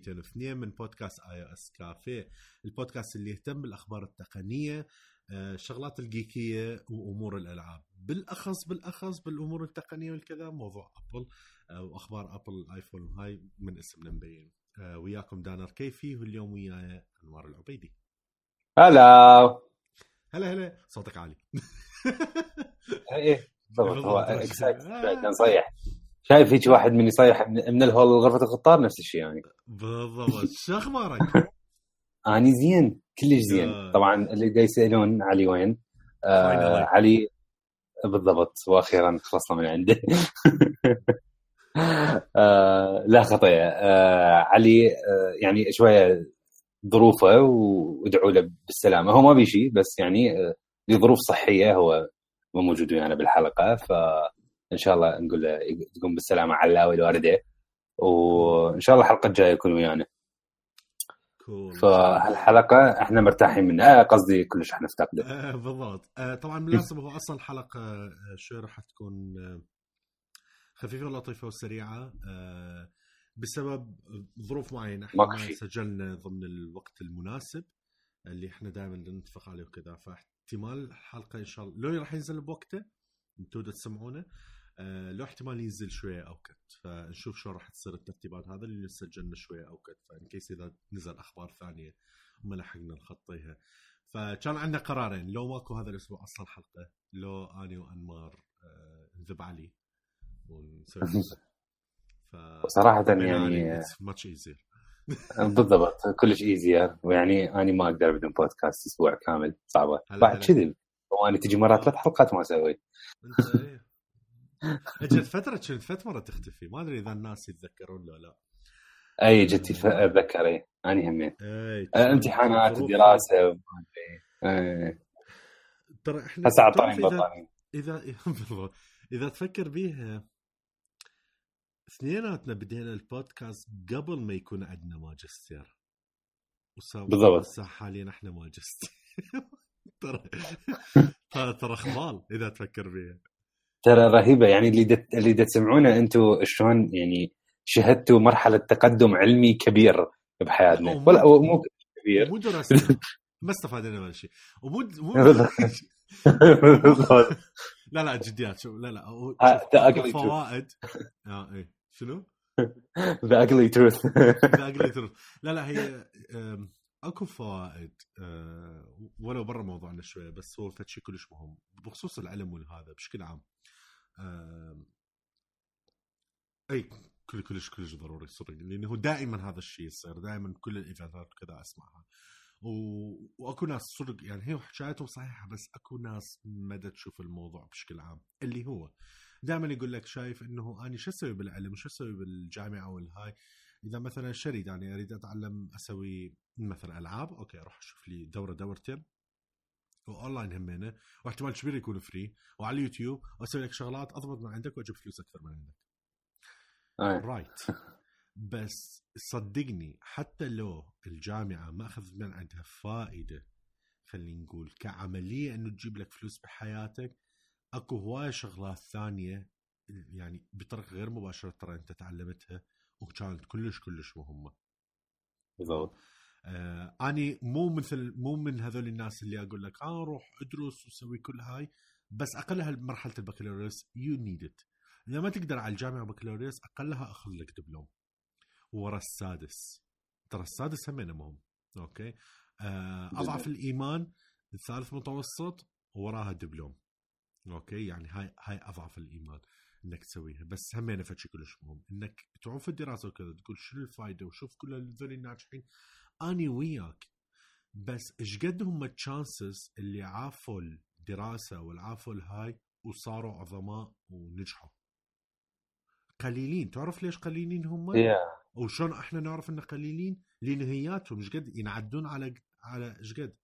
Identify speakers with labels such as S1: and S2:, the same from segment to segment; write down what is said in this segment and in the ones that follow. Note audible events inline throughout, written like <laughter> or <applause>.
S1: حياكم الله بحلقه 202 من بودكاست iOS Cafe، البودكاست اللي يهتم بالأخبار التقنية، آه، الشغلات ال geek ية وأمور الألعاب، بالاخص بالأخص بالأمور التقنية والكذا موضوع أبل آه، وأخبار أبل الآيفون هاي من اسمنا مبين. آه، وياكم دانر كيفي واليوم وياي أنوار العبيدي.
S2: هلا.
S1: هلا هلا. صوتك عالي.
S2: إيه بالضبط. هو excited كان صيح شايف هيك واحد من يصيح من الهول غرفه القطار نفس الشيء يعني.
S1: بالضبط. <laughs> شو أخبارك؟
S2: إني زين. كلش زين.
S1: آه.
S2: طبعا اللي دا يسألون علي وين؟ آه. علي بالضبط. وأخيرا خلصنا من عنده. <laughs> آه لا خطيه آه علي آه يعني شوية ظروفه وادعوا له بالسلامة. هو ما بي شيء بس يعني آه لظروف صحية هو مو موجود ويانا بالحلقة فان شاء الله نقول له تقوم بالسلامة علاوي الوالده وإن شاء الله الحلقة الجاية يكون ويانا.
S1: كول.
S2: فهالحلقة إحنا مرتاحين منها. آه، قصدي كلش إحنا نفتقده
S1: آه بالضبط. آه طبعا بالمناسبة هو أصلا الحلقة آه شوي راح تكون آه خفيفة ولطيفة وسريعة آه بسبب ظروف معينة.
S2: إحنا
S1: ما. سجلنا ضمن الوقت المناسب اللي إحنا دائما نتفق عليه وكذا. فاحتمال الحلقة إن شاء الله لو راح ينزل بوقته أنتم تسمعونه آه لو احتمال ينزل شوية اوقات فنشوف شو راح تصير الترتيبات. هذا اللي سجلنا شوية اوقات ف in case إذا نزل أخبار ثانية ما لحقنا نخطيها. فكان عندنا قرارين. لو ماكو هذا الأسبوع أصلا حلقة لو أني وأنمار آه، نذب علي ونسوي. <laughs> ف
S2: صراحة يعني
S1: much easier <laughs>
S2: بالضبط. كلش ايزير ويعني أنا ما أقدر بدون بودكاست أسبوع كامل.
S1: صعبة.
S2: بعد. كذب وأنا تجي مرات ثلاث حلقات ما
S1: أسوي. اجت فترة كنت مرات تختفي. ما أدري إذا الناس يتذكرون لو لا.
S2: أي جتي ف- أتذكر إي. اني همين
S1: إيه
S2: آه، امتحانات. إيه.
S1: ترى إحنا
S2: هسه عطاني
S1: تعرف إذا-
S2: بطاني
S1: إذا <laughs> بالضبط. إذا تفكر بيها اثنيناتنا بدينا البودكاست قبل ما يكون عندنا ماجستير.
S2: بالضبط.
S1: هسه حاليا إحنا ماجستير. <laughs> <laughs> ترى ترى ترى خبال إذا تفكر بيها
S2: ترى رهيبة. يعني اللي دت... اللي تسمعونه أنتم شلون يعني شهدتوا مرحلة تقدم علمي كبير بحياتنا. ولا
S1: مو-
S2: كبير.
S1: مو دراسة <laughs> ما استفادنا ولا شيء. ومو مو. <laughs> <laughs> لا لا جديات. شوف لا لا
S2: آه،.
S1: فوائد. آه إيه. شنو؟
S2: Ugly truth.
S1: لا أقول لك ترى- لا لا هي أكو فوائد. أه، ولو برا موضوعنا شوية بس هو فد شيء كلش مهم. بخصوص العلم وهذا بشكل عام. أي كل كلش كلش ضروري صدق لأنه دائما هذا الشيء يصير دائما كل الايفنتات كذا أسمعها. و... وأكو ناس صدق يعني هي حكايتهم صحيحة بس أكو ناس ما تشوف الموضوع بشكل عام. اللي هو دائما يقول لك شايف إنه أنا شو أسوي بالعلم شو أسوي بالجامعة والهاي؟ إذا مثلا شريد يعني أريد أتعلم أسوي مثلا ألعاب أوكي أروح أشوف لي دورة دورتين. واونلاين همينة واحتمال كبير يكون free وعلى اليوتيوب واسوي لك شغلات أضبط من عندك وأجيب فلوس أكثر من عندك. right <laughs> بس صدقني حتى لو الجامعة ما أخذت من عندها فائدة خلينا نقول كعملية إنه تجيب لك فلوس بحياتك أكو هوايه شغلات ثانية يعني بطريقة غير مباشرة ترى أنت تعلمتها وكانت كلش كلش مهمة.
S2: بالضبط.
S1: آه أني مو مثل مو من هذول الناس اللي أقول لك آه روح ادرس وسوي كل هاي. بس أقلها مرحله البكالوريوس you need it إذا ما تقدر على الجامعة بكالوريوس أقلها أخذ لك دبلوم. ورا السادس. ترى السادس همينه مهم okay؟ آه. أضعف الإيمان الثالث متوسط وراها دبلوم. okay؟ يعني هاي هاي أضعف الإيمان إنك تسويها. بس همينه فشي كلش مهم. إنك تعوف الدراسة وكذا تقول شنو الفائده وشوف كل هذول الناجحين. أني وياك. بس إيش قد هم ال chances اللي عافوا الدراسة والعافوا الهاي وصاروا عظماء ونجحوا؟ قليلين. تعرف ليش قليلين هم؟
S2: يا
S1: وشلون إحنا نعرف ان قليلين؟ لنهاياتهم إيش قد ينعدون على على إيش قد؟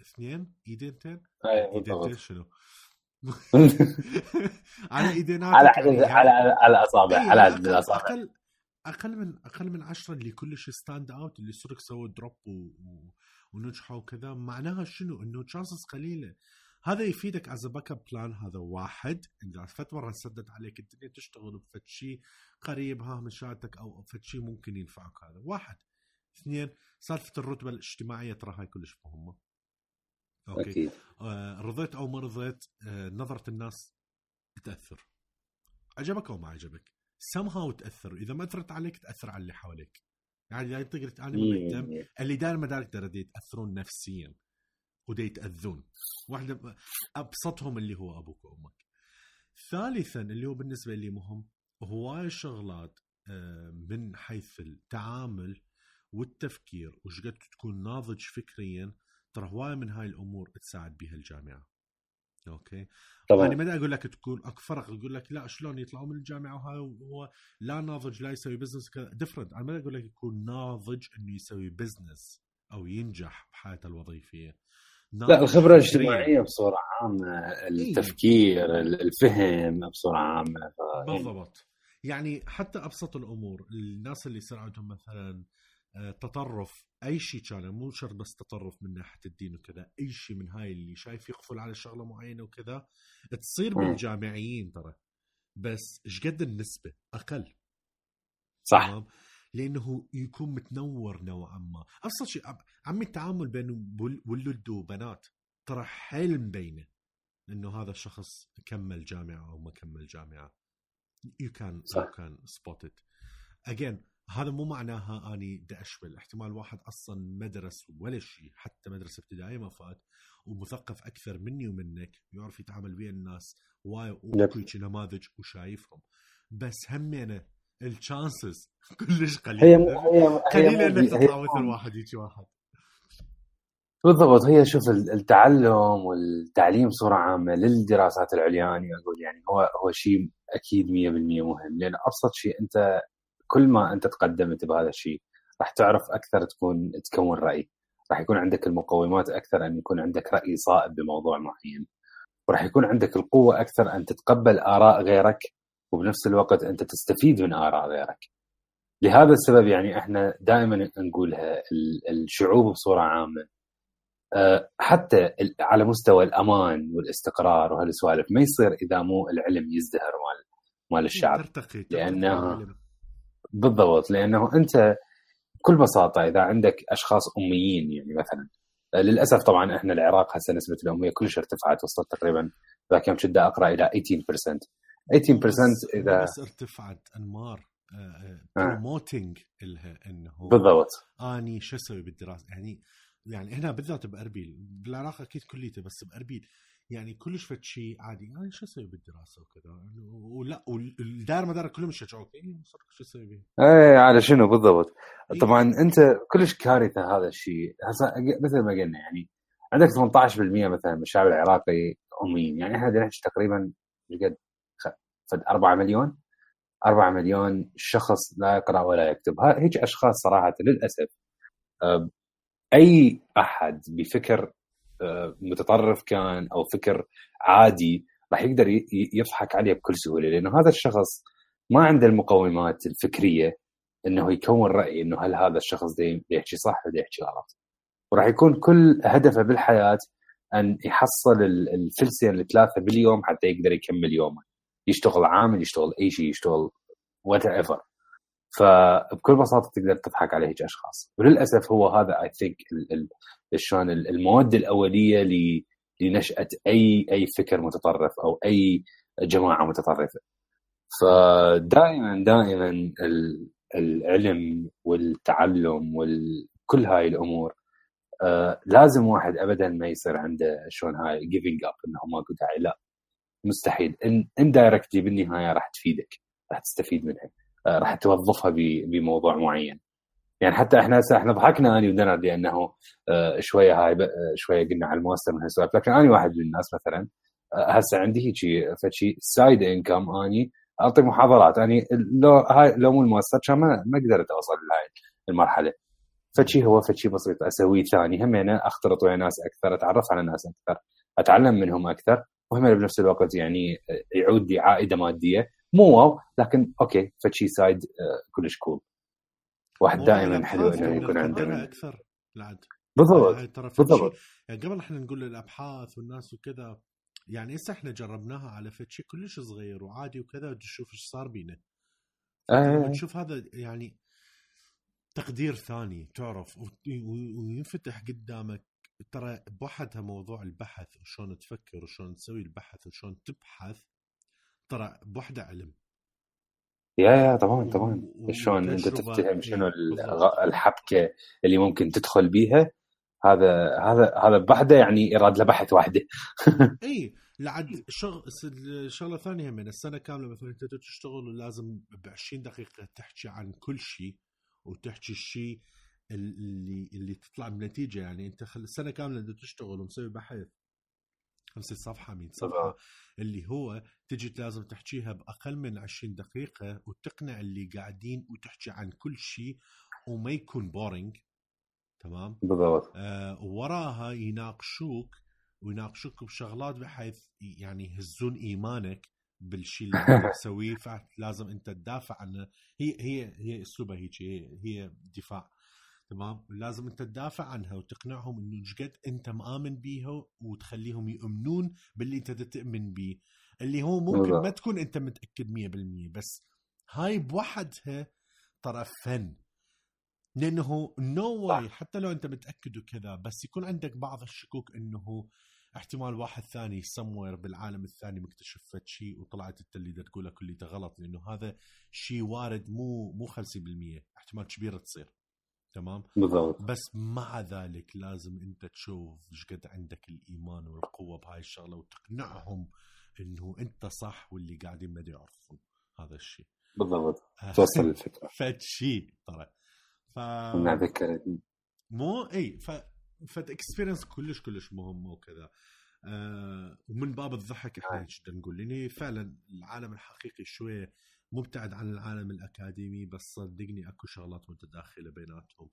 S1: اثنين؟ ايدينتين
S2: أي،
S1: ايدينتين
S2: بالضبط.
S1: شنو؟ <laughs> <laughs> على ايديناتك
S2: على عدد على على الأصابع
S1: إيه،
S2: على عدد الأصابع.
S1: أقل أقل من أقل من عشرة اللي كلش stand out اللي صدق سووا drop و... و... ونجحوا وكذا. معناها شنو؟ إنه chances قليلة. هذا يفيدك as backup plan هذا واحد. اذا فت مره سدت عليك. الدنيا تشتغل بفد شيء قريب؟ ها من شهادتك أو فد شيء ممكن ينفعك هذا. واحد. اثنين سالفة الرتبة الاجتماعية ترى هاي كلش مهمة. أوكي. أكيد. آه رضيت أو ما رضيت آه نظرة الناس تأثر. عجبك أو ما عجبك؟ سم هاو تأثر. إذا ما اثرت عليك تأثر على اللي حواليك. يعني يعني تقدر أنا مهتم اللي داير مدارك ترى يتأثرون نفسيا ودي يتأذون. واحدة أبسطهم اللي هو أبوك وأمك. ثالثا اللي هو بالنسبة لي مهم هواي شغلات آه، من حيث التعامل والتفكير وش قد تكون ناضج فكريا ترى هواي من هاي الأمور تساعد بها الجامعة. okay. طبعا. يعني ما أقول لك تكون اكو فرق يقول لك لا شلون يطلعوا من الجامعة وهاي هو لا ناضج لا يسوي business different أنا ما أقول لك يكون ناضج إنه يسوي business أو ينجح بحياته الوظيفية.
S2: لا الخبرة الاجتماعية بصورة عامة التفكير الفهم بصورة عامة
S1: بالضبط. يعني حتى أبسط الأمور الناس اللي يصير عندهم مثلا آه، تطرف أي شيء كان مو شرط بس تطرف من ناحية الدين وكذا أي شيء من هاي اللي شايف يقفل على شغلة معينة وكذا تصير بالجامعيين ترى. بس إيش قد النسبة؟ أقل.
S2: صح. تمام؟
S1: لأنه يكون متنور نوعا ما. أبسط شيء عمي التعامل بين ولد وبنات ترى حيل مبينه إنه هذا الشخص كمل جامعة أو ما كمل جامعة. you can you can spot it again هذا مو معناها أني بدي أشمل. احتمال واحد أصلا مدرس ولا شيء حتى مدرسة ابتدائية ما فات ومثقف أكثر مني ومنك ويعرف يتعامل ويا الناس واي وكل نماذج وشايفهم. بس همينه ال chances <laughs> كلش قليلة. قليلة إنك تطلع مثل واحد هيك واحد.
S2: بالضبط. هي شوف التعلم والتعليم بصوره عامة للدراسات العليا أنا أقول يعني هو هو شيء أكيد 100% مهم. لأن أبسط شيء أنت كل ما أنت تقدمت بهذا الشيء راح تعرف أكثر تكون تكون رأي. راح يكون عندك المقومات أكثر أن يكون عندك رأي صائب بموضوع معين. وراح يكون عندك القوة أكثر أن تتقبل آراء غيرك وبنفس الوقت أنت تستفيد من آراء غيرك. لهذا السبب يعني إحنا دائما نقولها الشعوب بصورة عامة. آه، حتى على مستوى الأمان والاستقرار وهالسوالف ما يصير إذا مو العلم يزدهر مال مال الشعب. ترتقي لأنه بالضبط لأنه أنت بكل بساطة إذا عندك أشخاص أميين يعني مثلا آه، للأسف طبعا إحنا العراق هسه نسبة الاميه كلش ارتفعت وصلت تقريبا ذاك يوم كنت أقرأ إلى 18% 18% إذا
S1: بس ارتفعت أنمار promoting آه، لها إنه
S2: بالضبط.
S1: آني شو أسوي بالدراسة؟ يعني يعني هنا بالذات بأربيل بالعراق أكيد كليته بس بأربيل. يعني كلش فد شيء عادي. يعني شو أسوي بالدراسة وكذا؟ ولا والدار مدار كلهم يشجعوك. اي شو أسوي به؟
S2: إيه على شنو؟ بالضبط. إيه. طبعا أنت كلش كارثة هذا الشيء مثل ما قلنا يعني عندك 18% مثلا من الشعب العراقي اميين يعني إحنا نحكي تقريبا قد 4 مليون. 4 مليون شخص لا يقرأ ولا يكتب. هيك أشخاص صراحة للأسف أي أحد بفكر متطرف كان أو فكر عادي راح يقدر يضحك عليه بكل سهولة. لأنه هذا الشخص ما عنده المقومات الفكرية إنه يكون رأي إنه هل هذا الشخص دي يحكي صح ولا يحكي غلط. وراح يكون كل هدفه بالحياة أن يحصل الفلسين الثلاثة باليوم حتى يقدر يكمل يومه. يشتغل عامل يشتغل أي شيء يشتغل whatever فبكل بساطة تقدر تضحك على هيك اشخاص وللأسف هو هذا I think شلون المواد الأولية لنشأة أي أي فكر متطرف أو أي جماعة متطرفة. فدائما دائما العلم والتعلم وكل هاي الأمور آه لازم واحد ابدا ما يصير عنده شلون هاي giving up إنه ماكو داعي لا. مستحيل. indirectly بالنهايه راح تفيدك راح تستفيد منها. راح توظفها بموضوع معين. يعني حتى إحنا إحنا ضحكنا أني ودنر لأنه آه شوية هاي آه، شوية قلنا على الماستر من هالسوالف لكن أنا واحد من الناس مثلا آه هسه عندي هيك فشي side income أني أعطي محاضرات. يعني لو هاي لو مو الماستر كان ما ما قدرت أوصل لهاي المرحلة. فشي هو فشي بسيط أسويه ثاني. هم أنا أختلط ويا ناس أكثر أتعرف على ناس أكثر أتعلم منهم أكثر وهم بنفس الوقت يعني آه، يعود لي عائدة مادية مو واو لكن أوكي فشي side آه كلش cool واحد دائما حلو إنه يكون عنده
S1: أكثر العد.
S2: بالضبط بالضبط.
S1: يعني قبل إحنا نقول الأبحاث والناس وكذا يعني هسه إحنا جربناها على فد شيء كلش صغير وعادي وكذا تشوف إيش صار بينا.
S2: آه.
S1: تشوف هذا يعني تقدير ثاني تعرف وينفتح قدامك ترى بوحدها موضوع البحث وشلون تفكر وشلون تسوي البحث وشلون تبحث ترى بوحدة علم.
S2: يا يا طبعا طبعا. شلون
S1: أنت.
S2: تفتهم شنو
S1: إيه، بالضبط.
S2: الحبكة اللي ممكن تدخل بيها؟ هذا هذا هذا بحده يعني ايراد له بحث واحدة. <laughs>
S1: إي لعد شغل شغلة ثانية من السنة كاملة مثلا أنت تشتغل ولازم ب 20 دقيقة تحكي عن كل شيء وتحكي الشيء اللي اللي تطلع بنتيجة يعني. أنت خل السنة كاملة أنت تشتغل ومسوي بحث. 50 صفحة 100 صفحة
S2: بالضبط.
S1: اللي هو تجي لازم تحكيها بأقل من 20 دقيقة وتقنع اللي قاعدين وتحكي عن كل شيء وما يكون بورينج تمام؟
S2: بالضبط.
S1: آه، وراها يناقشوك ويناقشوك بشغلات بحيث يعني يهزون إيمانك بالشيء اللي أنت <laughs> تسويه فلازم أنت تدافع عنه. هي هي هي أسلوبها هيك هي, هي دفاع. تمام؟ لازم انت تدافع عنها وتقنعهم انه قد انت مآمن بيها وتخليهم يؤمنون باللي انت تؤمن بيه. اللي هو ممكن. ما تكون انت متأكد 100% بس هاي بوحدها ترى فن. لأنه no way حتى لو انت متأكد وكذا بس يكون عندك بعض الشكوك إنه احتمال واحد ثاني سموير بالعالم الثاني مكتشف شيء وطلعت أنت اللي تقوله كليته غلط لأنه هذا شيء وارد مو مو 50% احتمال كبير تصير. تمام؟
S2: بالضبط.
S1: بس مع ذلك لازم انت تشوف إيش قد عندك الإيمان والقوة بهاي الشغلة وتقنعهم انه انت صح واللي قاعدين ما يعرفون هذا الشيء.
S2: بالضبط. توصل <laughs> الفكرة.
S1: فد شيء ترى. ف مو إي ف فد اكسبيرينس كلش كلش مهمه وكذا آه ومن باب الضحك إحنا
S2: آه.
S1: نقول لأن فعلا العالم الحقيقي شوية مبتعد عن العالم الأكاديمي بس صدقني أكو شغلات متداخلة بيناتهم.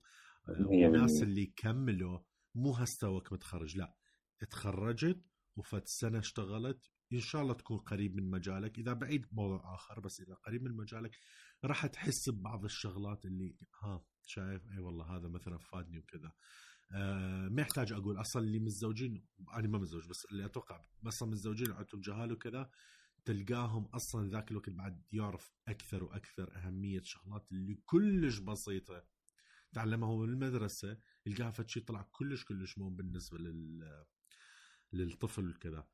S1: آه والناس
S2: بالمية.
S1: اللي كملوا مو هسه وقت متخرج لا. تخرجت وفت سنة اشتغلت إن شاء الله تكون قريب من مجالك. إذا بعيد موضوع آخر بس إذا قريب من مجالك راح تحس ببعض الشغلات اللي ها شايف؟ إي والله هذا مثلا فادني وكذا. آه ما يحتاج أقول. أصلا اللي متزوجين أنا ما متزوج بس اللي أتوقع أصلا متزوجين عندهم جهال وكذا تلقاهم أصلا ذاك الوقت بعد يعرف أكثر وأكثر أهمية شغلات اللي كلش بسيطة. تعلمها هو بالمدرسة يلقاها فد شيء طلع كلش كلش مهم بالنسبة لل للطفل وكذا.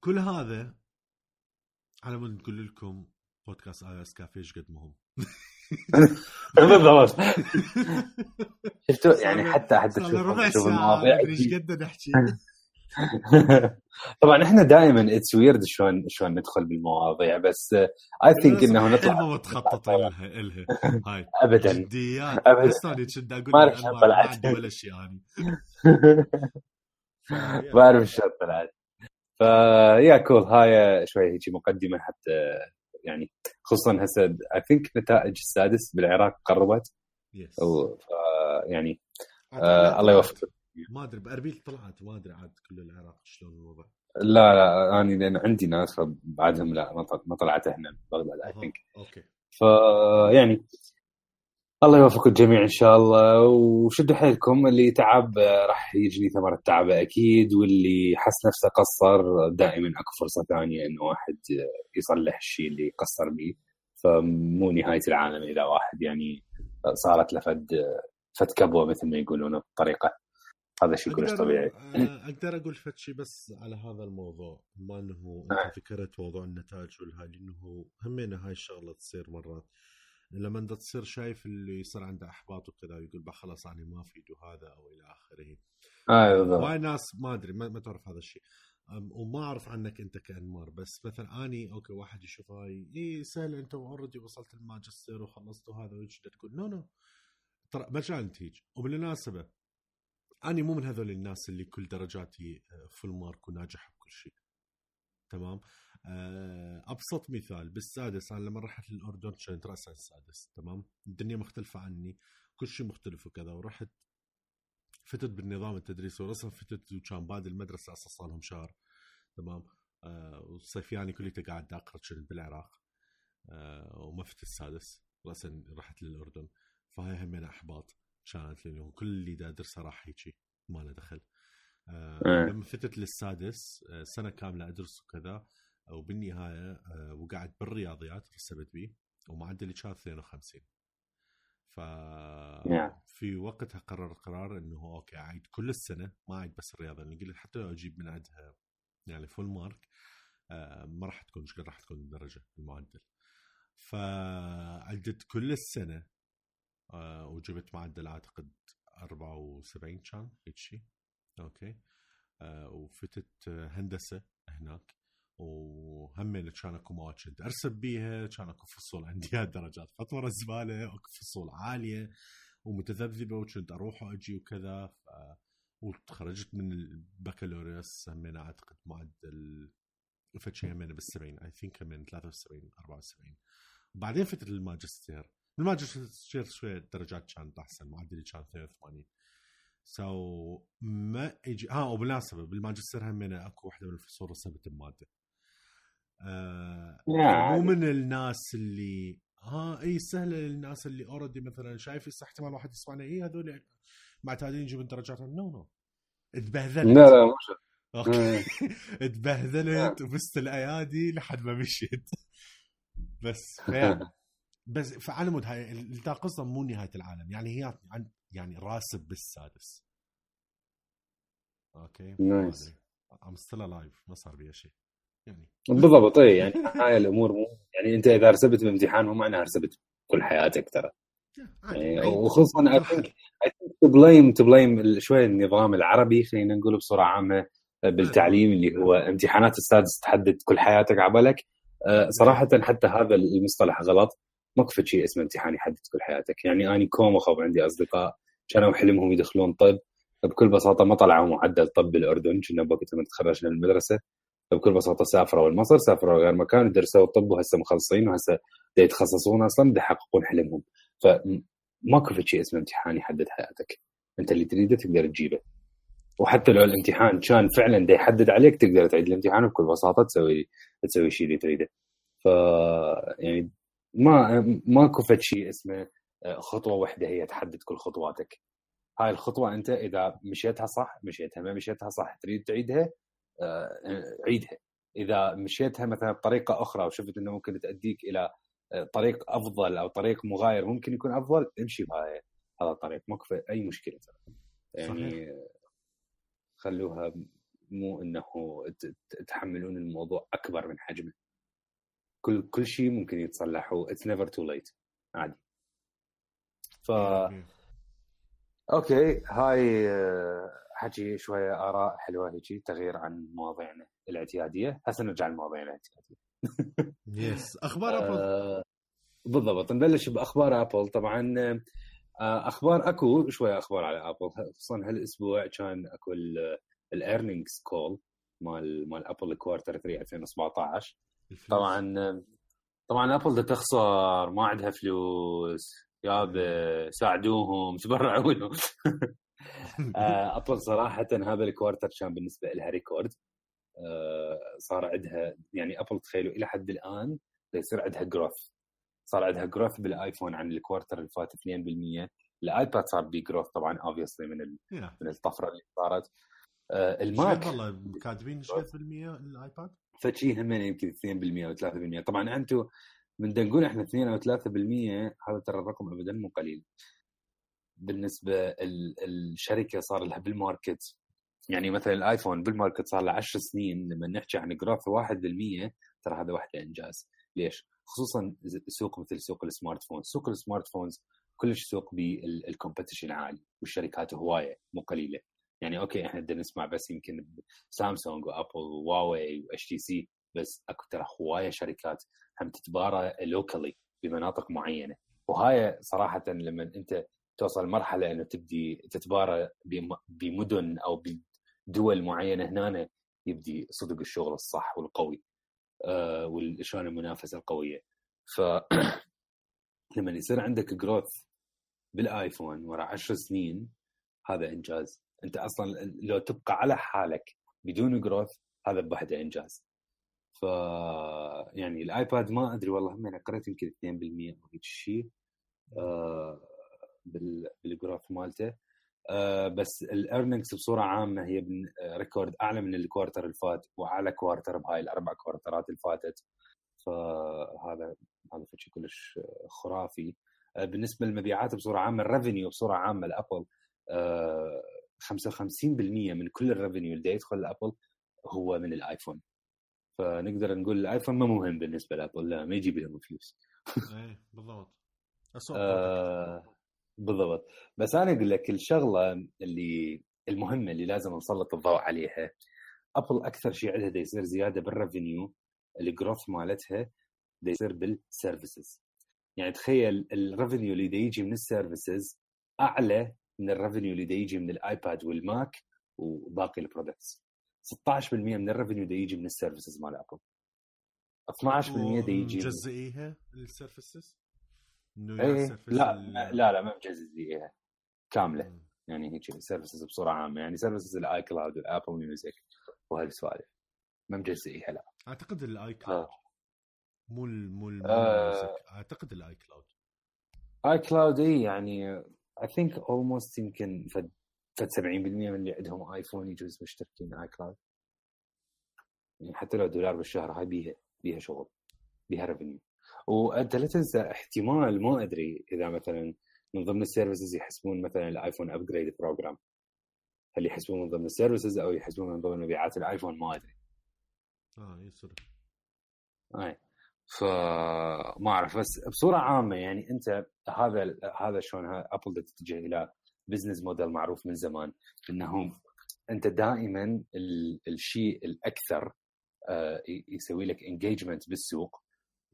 S1: كل هذا على مود نقول لكم بودكاست آي إس كافيه إيش قد مهم؟ <laughs>
S2: بالضبط. <laughs> شفتوا؟ يعني حتى حتى تشوف المواضيع.
S1: إيش قد نحكي؟ <laughs> <laughs>
S2: طبعا إحنا دائما it's weird شلون شلون ندخل بالمواضيع بس I think إنه نطلع
S1: حلوة متخططه لها الها هاي <laughs>
S2: ابدا.
S1: جديات.
S2: أبداً.
S1: بس أنا كنت أقول
S2: ما
S1: ما
S2: طلعت.
S1: ولا شيء يعني. <laughs>
S2: ما أعرف شلون طلعت. فيا cool هاي شوي هيك مقدمة حتى يعني خصوصا هسه I think نتائج السادس بالعراق قربت. yes ف- يعني آه الله يوفقك.
S1: ما أدري بأربيل طلعت ما أدري عاد كل العراق شلون الوضع.
S2: لا لا أنا لأن عندي ناس بعدهم لا ما طل- ما طلعت هنا بغداد
S1: I
S2: think
S1: okay.
S2: فيعني الله يوفق الجميع إن شاء الله. وشدوا حيلكم اللي تعب راح يجني ثمرة تعبه أكيد واللي حس نفسه قصر دائما أكو فرصة ثانية إنه واحد يصلح الشيء اللي قصر به فمو نهاية العالم إذا واحد يعني صارت له فد فد كبوة مثل ما يقولون بطريقة. هذا شيء كلش طبيعي.
S1: آه، أقدر أقول فد شيء بس على هذا الموضوع ما إنه
S2: آه.
S1: انت ذكرت موضوع النتائج والهاي لأنه همينه هاي الشغلة تصير مرات. لما أنت تصير شايف اللي يصير عنده أحباط وكذا يقول بقى خلاص أنا ما في هذا أو إلى آخره.
S2: آه بالضبط.
S1: هواي ناس ما أدري ما, ما تعرف هذا الشيء. وما أعرف عنك أنت كأنمار بس مثلا أني okay واحد يشوف هاي اي سهل أنت already وصلت الماجستير وخلصت وهذا ويش تقول؟ no no ترى مجال نتيج وبالمناسبة أني مو من هذول الناس اللي كل درجاتي full mark وناجح بكل شيء. تمام؟ آه، أبسط مثال بالسادس أنا لما رحت للأردن كنت راسا السادس تمام؟ الدنيا مختلفة عني كل شيء مختلف وكذا ورحت فتت بالنظام التدريسي ورسم فتت وكان بادي المدرسة أساسا صار لهم شهر تمام؟ آه والصيف آني كليته قاعد اقرا كنت بالعراق آه وما فتت السادس راسا رحت للأردن. فهاي همين أحباط. كانت لأنه كل اللي دا ادرسه راح هيجي ما له دخل. آه
S2: إيه.
S1: لما فتت للسادس آه سنة كاملة أدرس وكذا وبالنهاية آه وقعت بالرياضيات رسبت بيه ومعدلي كان 52 ف
S2: نعم.
S1: في وقتها قرر قرار إنه okay أعيد كل السنة ما أعيد بس الرياضيات. لاني قلت حتى لو أجيب من عندها يعني full mark آه، ما راح تكون مشكلة راح تكون الدرجه المعدل. فعدت كل السنة آه، وجبت معدل أعتقد 74 كان هيك شيء okay. آه، وفتت هندسة هناك وهمين كان أكو مواد كنت أرسب بيها كان أكو فصول عندي <laughs> درجات فد طوره زبالة أكو فصول عالية ومتذبذبة وكنت أروح وأجي وكذا. ف... وتخرجت من البكالوريوس همين أعتقد معدل فد شيء همين بالسبعين I think همين 73 74 وبعدين فتت الماجستير. الماجستير شوية درجات كانت احسن معدلي كان 82 so, ما أجي ها وبالمناسبه بالماجستير همين اكو واحدة من الفصول رسبت الماده آه مو من الناس اللي ها اي سهله للناس اللي already مثلا شايف يصح احتمال واحد يسمعنا اي هذول معتادين يجيبون درجات no no تبهذلت
S2: لا لا مش
S1: okay تبهذلت وبست الايادي لحد ما مشيت بس بس فعلى مود هاي القصة مو نهاية العالم. يعني هي عن يعني راسب بالسادس. okay?
S2: نايس
S1: I'm still alive ما صار بي شيء. يعني.
S2: بالضبط. اي يعني <laughs> هاي الأمور مو يعني أنت إذا رسبت بامتحان مو معناها رسبت كل حياتك ترى. يعني وخصوصا I think to blame to blame شوي النظام العربي خلينا نقول بصورة عامة بالتعليم اللي هو امتحانات السادس تحدد كل حياتك عبالك. أه، صراحة حتى هذا المصطلح غلط. ماكو شيء اسمه امتحان يحدد كل حياتك. يعني اني كوم اخوب عندي أصدقاء كانوا حلمهم يدخلون طب. بكل بساطة ما طلعوا معدل طب بالأردن كنا بوقت لما تخرجنا من المدرسة. بكل بساطة سافروا لمصر سافروا غير مكان درسوا الطب وهسه مخلصين وهسه يتخصصون أصلا يحققون حلمهم. فماكو في شيء اسمه امتحان يحدد حياتك. أنت اللي تريده تقدر تجيبه. وحتى لو الامتحان كان فعلا دا يحدد عليك تقدر تعيد الامتحان بكل بساطة تسوي تسوي الشيء اللي تريده. ف يعني ما ماكو فد شيء اسمه آه، خطوة واحدة هي تحدد كل خطواتك. هاي الخطوة أنت إذا مشيتها صح مشيتها ما مشيتها صح تريد تعيدها آه، عيدها. إذا مشيتها مثلا بطريقة أخرى وشفت إنه ممكن تؤديك إلى آه، طريق أفضل أو طريق مغاير ممكن يكون أفضل امشي بهاي هذا الطريق. ماكو أي مشكلة. يعني صحيح. خلوها مو إنه تحملون الموضوع أكبر من حجمه. كل كل شيء ممكن يتصلح it's never too late عادي. ف okay. هاي آه، حكي شوية آراء حلوة هيك تغيير عن مواضيعنا الاعتيادية. هسه نرجع لمواضيعنا الاعتيادية.
S1: yes <laughs> أخبار Apple
S2: آه بالضبط. نبلش بأخبار Apple طبعا آه أخبار أكو شوية أخبار على Apple خصوصا هالأسبوع كان أكو ال earnings call مال مال Apple quarter 3 2017 طبعا طبعا Apple تخسر ما عندها فلوس. يابا ساعدوهم تبرعوا لهم <laughs> Apple صراحة هذا ال quarter كان بالنسبة لها record. آه، صار عندها يعني Apple تخيلوا إلى حد الآن يصير عندها growth صار عندها growth بال iPhone عن ال quarter اللي فات 2% ال iPad صار بي growth طبعا obviously من من الطفرة اللي صارت.
S1: آه ال Mac والله كاتبين إيش في المية ال iPad؟
S2: فشي هم يمكن 2% أو 3% طبعا أنتم من نقول إحنا 2 أو 3% هذا ترى الرقم ابدا مو قليل. بالنسبة الشركة صار لها بال market يعني مثلا ال iPhone بال market صار له 10 سنين لما نحكي عن growth 1% ترى هذا واحدة إنجاز. ليش؟ خصوصا سوق مثل سوق ال smartphone سوق ال smartphones كلش سوق بال competition عالي والشركات هواية مو قليلة. يعني okay إحنا بدنا نسمع بس يمكن Samsung و Apple و Huawei و HTC بس أكو ترى هواية شركات هم تتبارى locally بمناطق معينة. وهاي صراحة لما أنت توصل مرحلة إنه تبدي تتبارى بمدن أو بدول معينة هنا يبدي صدق الشغل الصح والقوي آه وشلون المنافسة القوية. ف <clears throat> لما يصير عندك جروث بالآيفون ورا عشر سنين هذا إنجاز. انت أصلا لو تبقى على حالك بدون جروث هذا بوحده انجاز ف يعني ال iPad ما أدري والله هم أنا قريت يمكن 2% أو هيك شيء آه بال growth مالته. آه بس ال earnings بصورة عامة هي record أعلى من ال quarter اللي فات وأعلى quarter بهاي الأربع كوارترات اللي فاتت. فهذا هذا شيء كلش خرافي. آه بالنسبة للمبيعات بصورة عامة ال revenue بصورة عامة ل Apple آه 55% من كل ال revenue اللي يدخل ل Apple هو من ال iPhone. فنقدر نقول ال iPhone ما مهم بالنسبة ل Apple لا ما يجيب لهم فلوس
S1: إيه بالضبط.
S2: آه بالضبط. بس أنا أقول لك الشغلة اللي المهمة اللي لازم نسلط الضوء عليها Apple أكثر شيء عندها دا يصير زيادة بال revenue ال growth مالتها دا يصير بال services يعني تخيل ال revenue اللي دا يجي من ال services أعلى من ال revenue اللي دا يجي من ال iPad وال Mac وباقي ال products 16% من ال revenue دا يجي من ال services مال Apple 12% دا يجي
S1: مجزئيها ال
S2: services؟ إيه لا لا لا ما مجزئيها. كاملة. مم. يعني هيك services بصوره عامة. يعني services ال iCloud وال Apple Music وهالسوالف ما مجزئيها لا.
S1: أعتقد ال iCloud مو مو آه. أعتقد ال
S2: iCloud iCloud اي يعني I think almost يمكن فد فد 70% من اللي عندهم iPhone يجوز مشتركين iCloud. يعني حتى لو دولار بالشهر هاي بيها بيها شغل بيها revenue وأنت لا تنسى احتمال ما أدري إذا مثلا من ضمن ال services يحسبون مثلا ال iPhone upgrade program هل يحسبون من ضمن ال services أو يحسبون من ضمن مبيعات ال iPhone؟ ما أدري.
S1: آه يصير.
S2: أي. فما أعرف بس بصورة عامة يعني أنت هذا هذا شلون Apple تتجه إلى business model معروف من زمان انه أنت دائما الشيء الأكثر آه، يسوي لك engagement بالسوق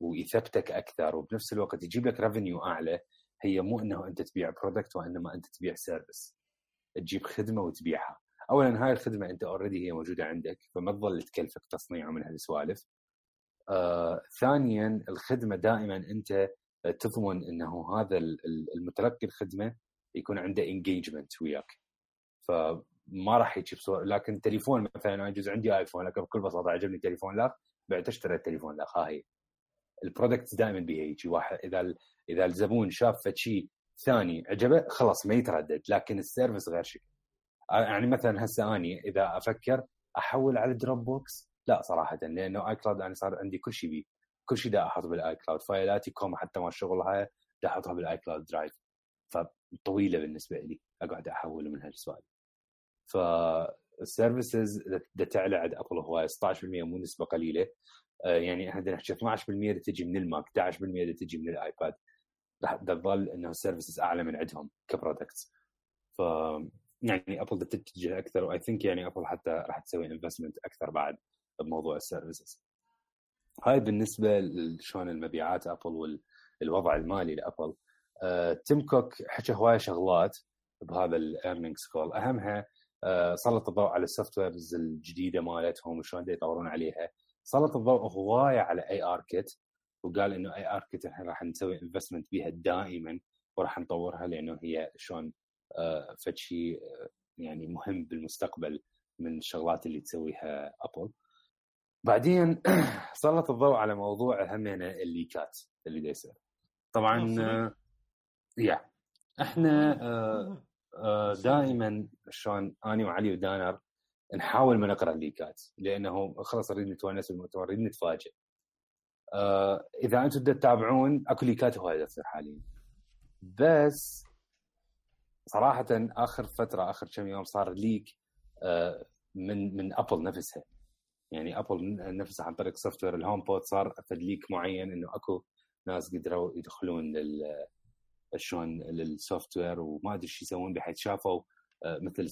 S2: ويثبتك أكثر وبنفس الوقت يجيب لك revenue أعلى هي مو إنه أنت تبيع product وإنما أنت تبيع service تجيب خدمة وتبيعها. اولا هاي الخدمة أنت already هي موجودة عندك فما تظل تكلفك تصنيع من هالسوالف. آه، ثانيا الخدمة دائما أنت تضمن إنه هذا المتلقي الخدمة يكون عنده engagement وياك. فما راح يجي بصورة لكن تليفون مثلا أنا يجوز عندي iPhone لكن بكل بساطة عجبني تليفون لاخ بعت اشتري التليفون لاخ ها هي. ال product دائما بيها يجي واحد إذا إذا الزبون شاف شيء ثاني عجبه خلاص ما يتردد لكن ال service غير شيء. يعني مثلا هسه أني إذا أفكر أحول على Dropbox لا صراحة لأنه iCloud أنا صار عندي كل شيء بيه. كل شيء دا أحط بال iCloud فايلاتي كوم حتى ما الشغل هاي دا أحطها بال iCloud Drive فطويلة بالنسبة لي. أقعد أحول من هالسوالف فال services دا تعلى عند Apple هواي 16% مو نسبة قليلة. آه، يعني إحنا نحكي 12% تجي من ال Mac 11% تجي من ال iPad راح تظل إنه ال services أعلى من عندهم ك products ف يعني ابل تتجه أكثر و I think يعني ابل حتى راح تسوي investment أكثر بعد. بموضوع ال services. هاي بالنسبة لشلون المبيعات ابل والوضع المالي لابل آه، تيم كوك حكى هواية شغلات بهذا ال earnings call أهمها آه، سلط الضوء على ال softwares الجديدة مالتهم وشلون يطورون عليها. سلط الضوء هواية على ARKit وقال إنه ARKit إحنا راح نسوي investment بها دائما وراح نطورها لأنه هي شلون آه، فد شيء آه، يعني مهم بالمستقبل من الشغلات اللي تسويها ابل بعدين <clears throat> سلط الضوء على موضوع همنا الليكات اللي يصير. طبعا آه، يا إحنا دائما شلون أني وعلي ودانر نحاول ما نقرأ الليكات لأنه خلاص نريد نتونس بالمؤتمر نريد نتفاجئ. آه إذا أنتم تتابعون أكو leak ات هوايه تصير حاليا. بس صراحة آخر فترة آخر كم يوم صار leak آه من من ابل نفسها. يعني ابل نفسها عن طريق software الهوم بود صار leak معين إنه أكو ناس قدروا يدخلون لل شلون لل software وما أدري إيش يسوون بحيث شافوا آه، مثل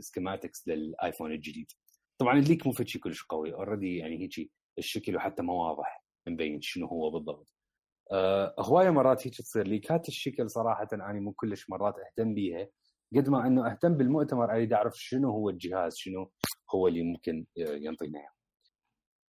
S2: schematics للآيفون الجديد. طبعا ال leak مو شيء كلش قوي. already يعني هيك الشكل وحتى ما واضح مبين شنو هو بالضبط. أه هواية مرات هيك تصير leak ات الشكل صراحة أنا مو كلش مرات أهتم بيها. قد ما إنه أهتم بالمؤتمر أريد أعرف شنو هو الجهاز شنو هو اللي ممكن ينطينا اياه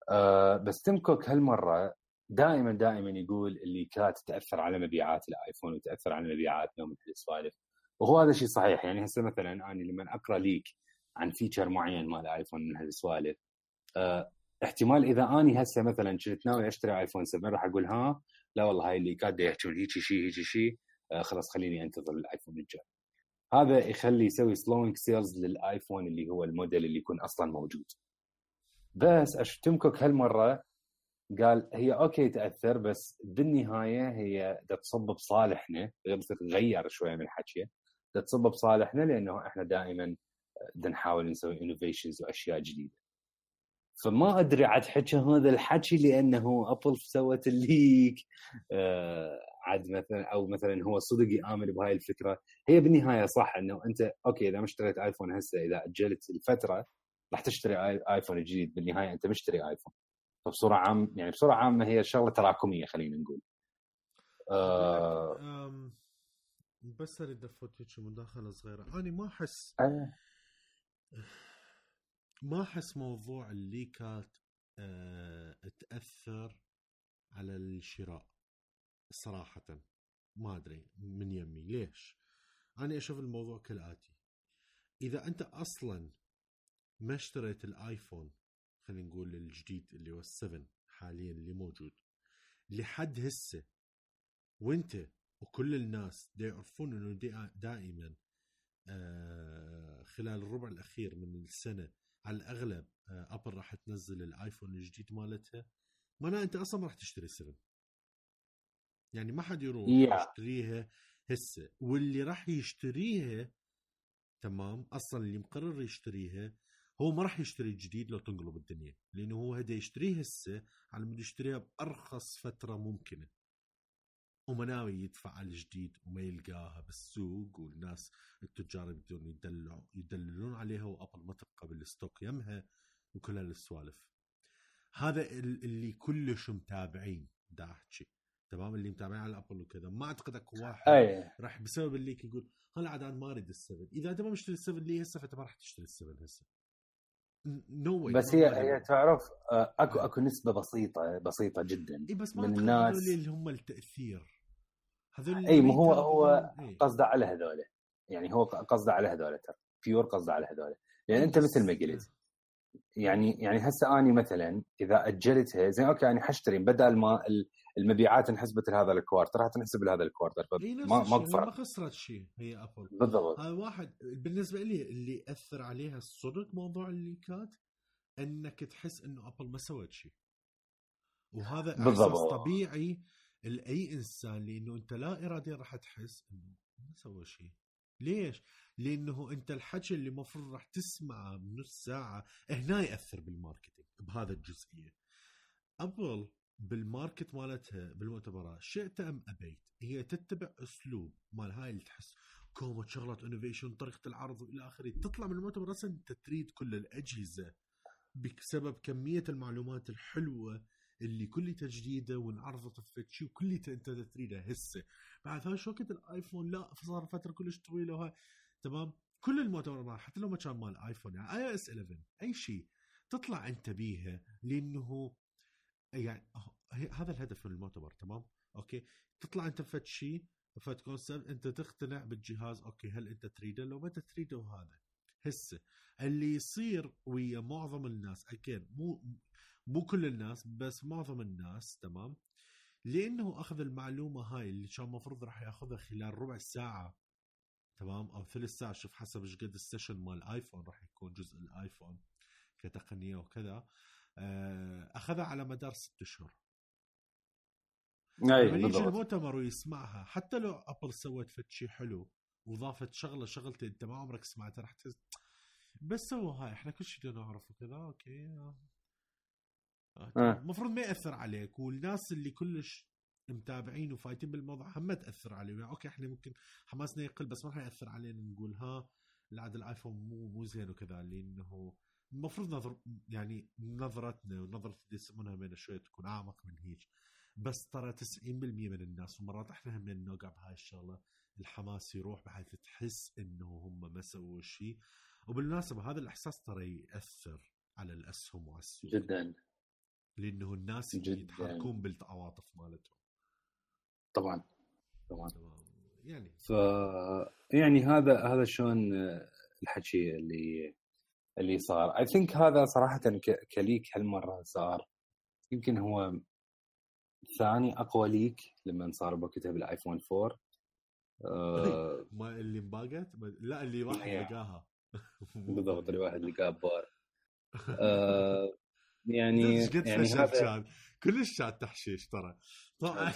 S2: أه بس تيم كوك هالمرة دائما دائما يقول ال leak ات تاثر على مبيعات الآيفون وتأثر على مبيعاتنا ومثل السوالف. وهو هذا الشيء صحيح. يعني هسه مثلا أنا لما أقرأ leak عن feature معين مال آيفون من هالسوالف أه احتمال إذا أني هسه مثلا كنت ناوي أشتري آيفون 7 راح أقول ها لا والله هاي ال leak ات يحكون هيك شيء هيك شيء آه خلاص خليني أنتظر الآيفون الجاي. هذا يخلي يسوي slowing sales للآيفون اللي هو الموديل اللي يكون أصلا موجود. بس كوك هالمرة قال هي أوكي تأثر بس بالنهاية هي تصب بصالحنا غير شوية من حكيه تصب بصالحنا لأنه إحنا دائما نحاول نسوي innovations وأشياء جديدة. فما أدري عاد حكى هذا الحكي لأنه أبل سوت ال leak. آه عاد مثلا أو مثلا هو صدق يامن بهاي الفكرة. هي بالنهاية صح إنه أنت أوكي إذا ما اشتريت آيفون هسه إذا أجلت الفترة راح تشتري آيفون جديد. بالنهاية أنت مشتري آيفون. فبصورة عام يعني بصورة عامة هي شغلة تراكمية خلينا نقول.
S1: آه... بس أريد أفوت هيك مداخلة صغيرة. أنا ما أحس أه. ما أحس موضوع الليكات أه... تأثر على الشراء. صراحة. ما أدري من يمي. ليش؟ أنا أشوف الموضوع كالآتي. إذا أنت أصلا ما اشتريت الآيفون خلينا نقول الجديد اللي هو ال7 حاليا اللي موجود لحد هسه وأنت وكل الناس دا يعرفون إنه دائما آه خلال الربع الأخير من السنة على الأغلب آه أبل راح تنزل الآيفون الجديد مالتها معناها أنت أصلا ما راح تشتري 7 يعني ما حد يروح yeah. يشتريها هسه واللي راح يشتريها تمام أصلا اللي مقرر يشتريها هو ما راح يشتري جديد لو تنقلب الدنيا لأنه هو هدا يشتريه هسه على مود يشتريها بأرخص فترة ممكنة. وما ناوي يدفع على الجديد وما يلقاها بالسوق والناس التجار بدون يدلعوا يدللون عليها وأبل ما تبقى بال stock يمها وكل هالسوالف. هذا اللي كلش متابعين دا احكي تمام اللي متابعين على ابل وكذا. ما أعتقد أكو واحد أي. راح بسبب ال leak يقول هلا عاد أنا ما أريد ال seven إذا أنت ما مشتري ال seven لي هسه فأنت ما راح تشتري ال seven هسه.
S2: no no بس هي هي تعرف آه، أكو أكو نسبة بسيطة بسيطة جدا
S1: إيه بس ما من الناس. اللي هم التأثير.
S2: هذول إي ما هو هو. قصده على هذول. يعني هو قصده على هذول ترى. pure قصده على هذول. لأن أنت مثل ما قلت يعني يعني هسه أني مثلا إذا أجلتها زين أوكي أنا حاشتري بدل ما المبيعات انحسبت لهذا ال quarter راح تنحسب لهذا ال quarter
S1: ما ما ما خسرت شيء هي ابل بالضبط. هذا واحد بالنسبة لي اللي أثر عليها الصدق موضوع ال leak ات إنك تحس إنه ابل ما سوت شيء. وهذا إحساس طبيعي لأي إنسان لأنه أنت لا اراديا راح تحس إنه ما سوى شيء. ليش؟ لأنه أنت الحكي اللي المفروض راح تسمعه بنص ساعة هنا يأثر بال marketing بهذا الجزئية. ابل بال market مالتها بالمؤتمرات شئت أم أبيت؟ هي تتبع أسلوب مال هاي اللي تحس كومة شغلات innovation طريقة العرض والى آخره. تطلع من المؤتمر أصلا انت تريد كل الأجهزة بسبب كمية المعلومات الحلوة اللي كلها جديده وانعرضت شيء وكلها أنت تريدها هسه. بعد هاي وقت الآيفون لا صار فترة كلش طويلة وهاي. تمام؟ كل المؤتمرات حتى لو ما كان مال آيفون يعني iOS 11 أي شيء تطلع أنت بيها لأنه يعني هذا الهدف من المؤتمر تمام؟ أوكي. تطلع أنت فد شيء فد concept أنت تقتنع بالجهاز أوكي هل أنت تريده؟ لو ما أنت تريده هذا هسه اللي يصير ويا معظم الناس أكيد مو مو كل الناس بس معظم الناس تمام؟ لأنه أخذ المعلومة هاي اللي كان المفروض راح يأخذها خلال ربع ساعة تمام؟ أو ثلث ساعة شوف حسب إيش قد ال session مال الايفون راح يكون جزء الايفون كتقنية وكذا. أخذها على مدار ست أشهر أي لما يجي المؤتمر ويسمعها حتى لو أبل سوت فد شيء حلو وضافت شغلة شغلتين أنت ما عمرك سمعتها راح تز... بس سووا هاي إحنا كل شيء نعرف وكذا أوكي آه. آه. المفروض ما يأثر عليك والناس اللي كلش متابعين وفايتين بالموضوع هم ما تأثر عليهم يعني أوكي إحنا ممكن حماسنا يقل بس ما راح يأثر علينا نقول ها العاد الآيفون مو مو زين وكذا لأنه المفروض نظر يعني نظرتنا ونظرة اللي يسمونها من شوي تكون أعمق من هيك. بس ترى 90% من الناس ومرات إحنا هم نوقع بهاي الشغلة الحماس يروح بحيث تحس إنه هم ما سووا شيء وبالمناسبة هذا الإحساس ترى يأثر على الأسهم والسوق.
S2: جدا.
S1: لأنه الناس يتحركون بالعواطف مالتهم.
S2: طبعا. طبعا.
S1: يعني.
S2: ف يعني هذا هذا شلون الحكي اللي اللي صار. I think هذا صراحة ك leak هالمرة صار. يمكن هو ثاني أقوى leak لما صار بوقتها بالآيفون 4 آه،
S1: ما اللي انباقت؟ لا اللي واحد. لقاها. <laughs>
S2: بالضبط اللي قاب بار. <laughs> آه، يعني يعني هذا
S1: كلش كان تحشيش ترى. طبعا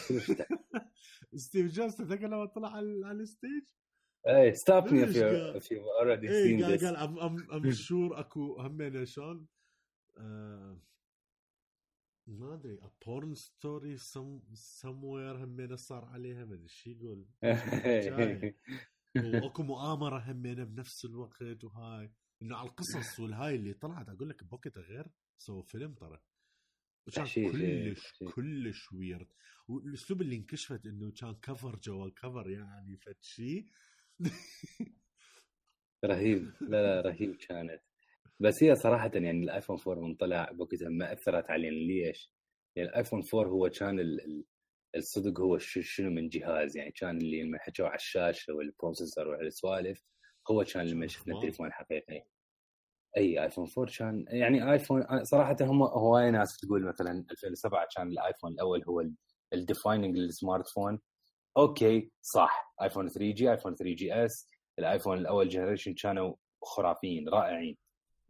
S1: <laughs> ستيف جوبز تذكر لما طلع على الستيج؟
S2: اي ستوب مي if you if you've already
S1: إيه
S2: seen
S1: قال
S2: this.
S1: قال ام ام ام شور أكو همين شلون آه، ما أدري بورن ستوري سم سموير همين صار عليها ما أدري شو يقول. <laughs> وأكو مؤامرة همينة بنفس الوقت وهاي. إنه على القصص والهاي اللي طلعت أقول لك بوقتها غير سووا فيلم ترى. وكان
S2: إيه،
S1: كلش. كلش weird والأسلوب اللي انكشفت إنه كان كفر جوا كفر يعني فد شيء <laughs>
S2: رهيب. لا لا رهيب كانت. بس هي صراحة يعني الآيفون 4 من طلع بوقتها ما أثرت علينا. ليش؟ يعني الآيفون 4 هو كان ال- ال- الصدق هو شنو من جهاز؟ يعني كان اللي لما حكوا على الشاشة وال processor وهالسوالف هو كان لما شفنا. التليفون الحقيقي. إي آيفون 4 كان يعني آيفون صراحة هم هواي ناس تقول مثلا 2007 كان الآيفون الأول هو ال defining لل smartphone أوكي صح. آيفون 3G آيفون 3GS. الآيفون الأول generation كانوا خرافيين رائعين.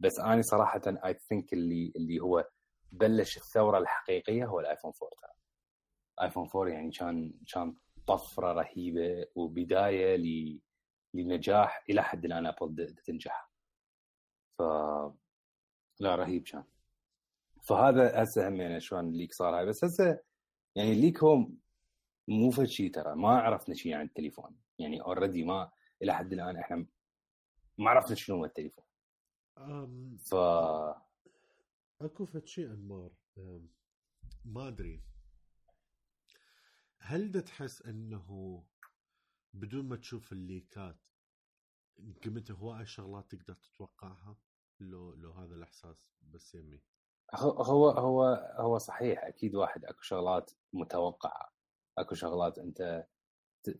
S2: بس أنا صراحة I think اللي اللي هو بلش الثورة الحقيقية هو الآيفون 4 ترى. آيفون 4 يعني كان كان طفرة رهيبة وبداية ل لنجاح إلى حد الآن ابل تنجح. ف لا رهيب كان. فهذا هسه هم يعني شلون ال leak صار هاي. بس هسه يعني ال leak هو مو فد شيء ترى ما عرفنا شيء عن التليفون. يعني already ما إلى حد الآن إحنا ما عرفنا شنو هو التليفون.
S1: أم،
S2: ف
S1: أكو فد شيء أنمار. أم، ما أدري. هل دا تحس أنه بدون ما تشوف ال leakات قمت هواي شغلات تقدر تتوقعها؟ لو لو هذا الإحساس بس يمي.
S2: هو هو هو هو صحيح أكيد واحد أكو شغلات متوقعة. أكو شغلات أنت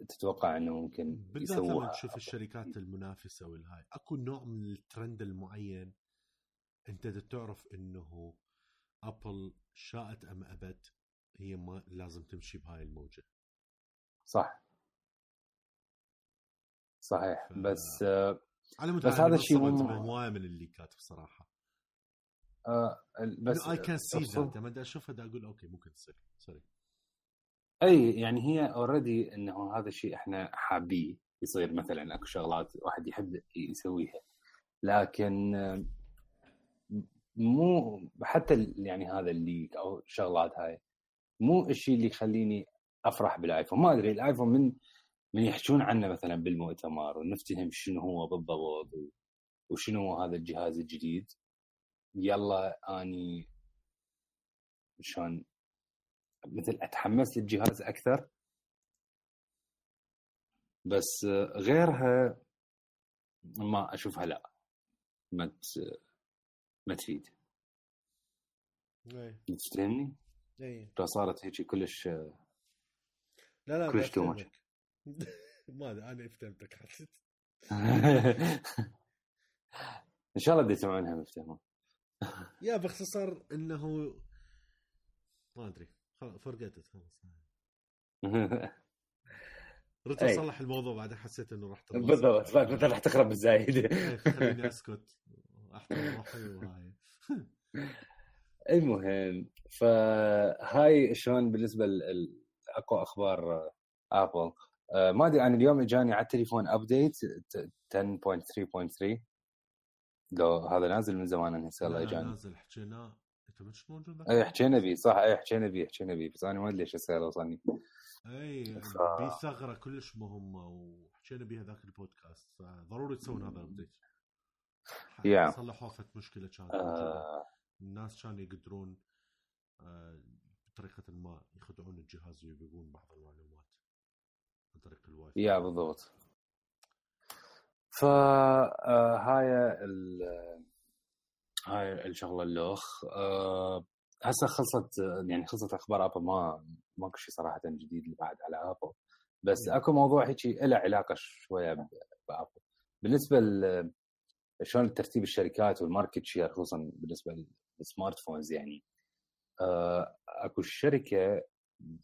S2: تتوقع إنه ممكن يسووها
S1: تشوف الشركات المنافسة والهاي. أكو نوع من الترند المعين أنت تعرف إنه أبل شاءت أم أبت هي ما لازم تمشي بهاي الموجة.
S2: صح. صحيح.
S1: ف-
S2: بس آه
S1: على
S2: بس هذا الشيء مو-
S1: من هواي من ال leakات بصراحة.
S2: آه بس
S1: I can
S2: see
S1: that لما أشوفها أقول okay ممكن تصير. sorry
S2: أي يعني هي already إنه هذا الشيء إحنا حابيه يصير مثلا أكو شغلات واحد يحب يسويها. لكن مو حتى يعني هذا الليك أو الشغلات هاي مو الشيء اللي يخليني أفرح بالآيفون. ما أدري الآيفون من من يحجون عنه مثلا بالمؤتمر ونفتهم شنو هو بالضبط وشنو هو هذا الجهاز الجديد. يلا أني شلون مثل أتحمس للجهاز أكثر. بس غيرها ما أشوفها لا ما ما تفيد.
S1: اي
S2: تفتهمني؟
S1: اي
S2: لو صارت هيك كلش
S1: لا لا
S2: كلش much.
S1: أفهمك. <laughs> ما أدري أنا فهمتك حسيت <laughs>
S2: إن شاء الله بدي يسمعونها مفتهمون
S1: يا باختصار إنه ما أدري. فرقتت خلاص. <laughs>
S2: أي.
S1: أصلح الموضوع بعدين حسيت إنه راح تخلص.
S2: بالضبط. مثل راح تخرب بالزايد
S1: إيه، خليني أسكت. احترم روحي وهاي. <laughs>
S2: المهم فهاي شلون بالنسبة لاقوى أخبار ابل آه، ما أدري أنا اليوم اجاني على التليفون ابديت 10.3.3 لو هذا نازل من زمان أنا هسه الله اجاني
S1: نازل حكينا. انت مش موجود
S2: اي حكينا بيه صح؟ اي حكينا بيه حكينا بيه بس أنا ما أدري ليش هسه وصلني.
S1: اي
S2: ف-
S1: بي ثغرة كلش مهمة وحكينا بها ذاك البودكاست فضروري تسوون هذا ال update
S2: يا.
S1: صلحوا فت مشكلة كانت
S2: آه.
S1: الناس كانوا يقدرون آه، بطريقة ما يخدعون الجهاز ويبيعون بعض المعلومات عن طريق الواي فاي
S2: يا بالضبط. فهاي ال هاي الشغلة اللوخ. آه، هسه خلصت يعني خلصت أخبار أبل ما ماكو شيء صراحة جديد بعد على أبل. بس. أكو موضوع هيك له علاقة شوية بأبل. بالنسبة شلون ترتيب الشركات وال market share خصوصا بالنسبة لل smartphones يعني. آه، أكو شركة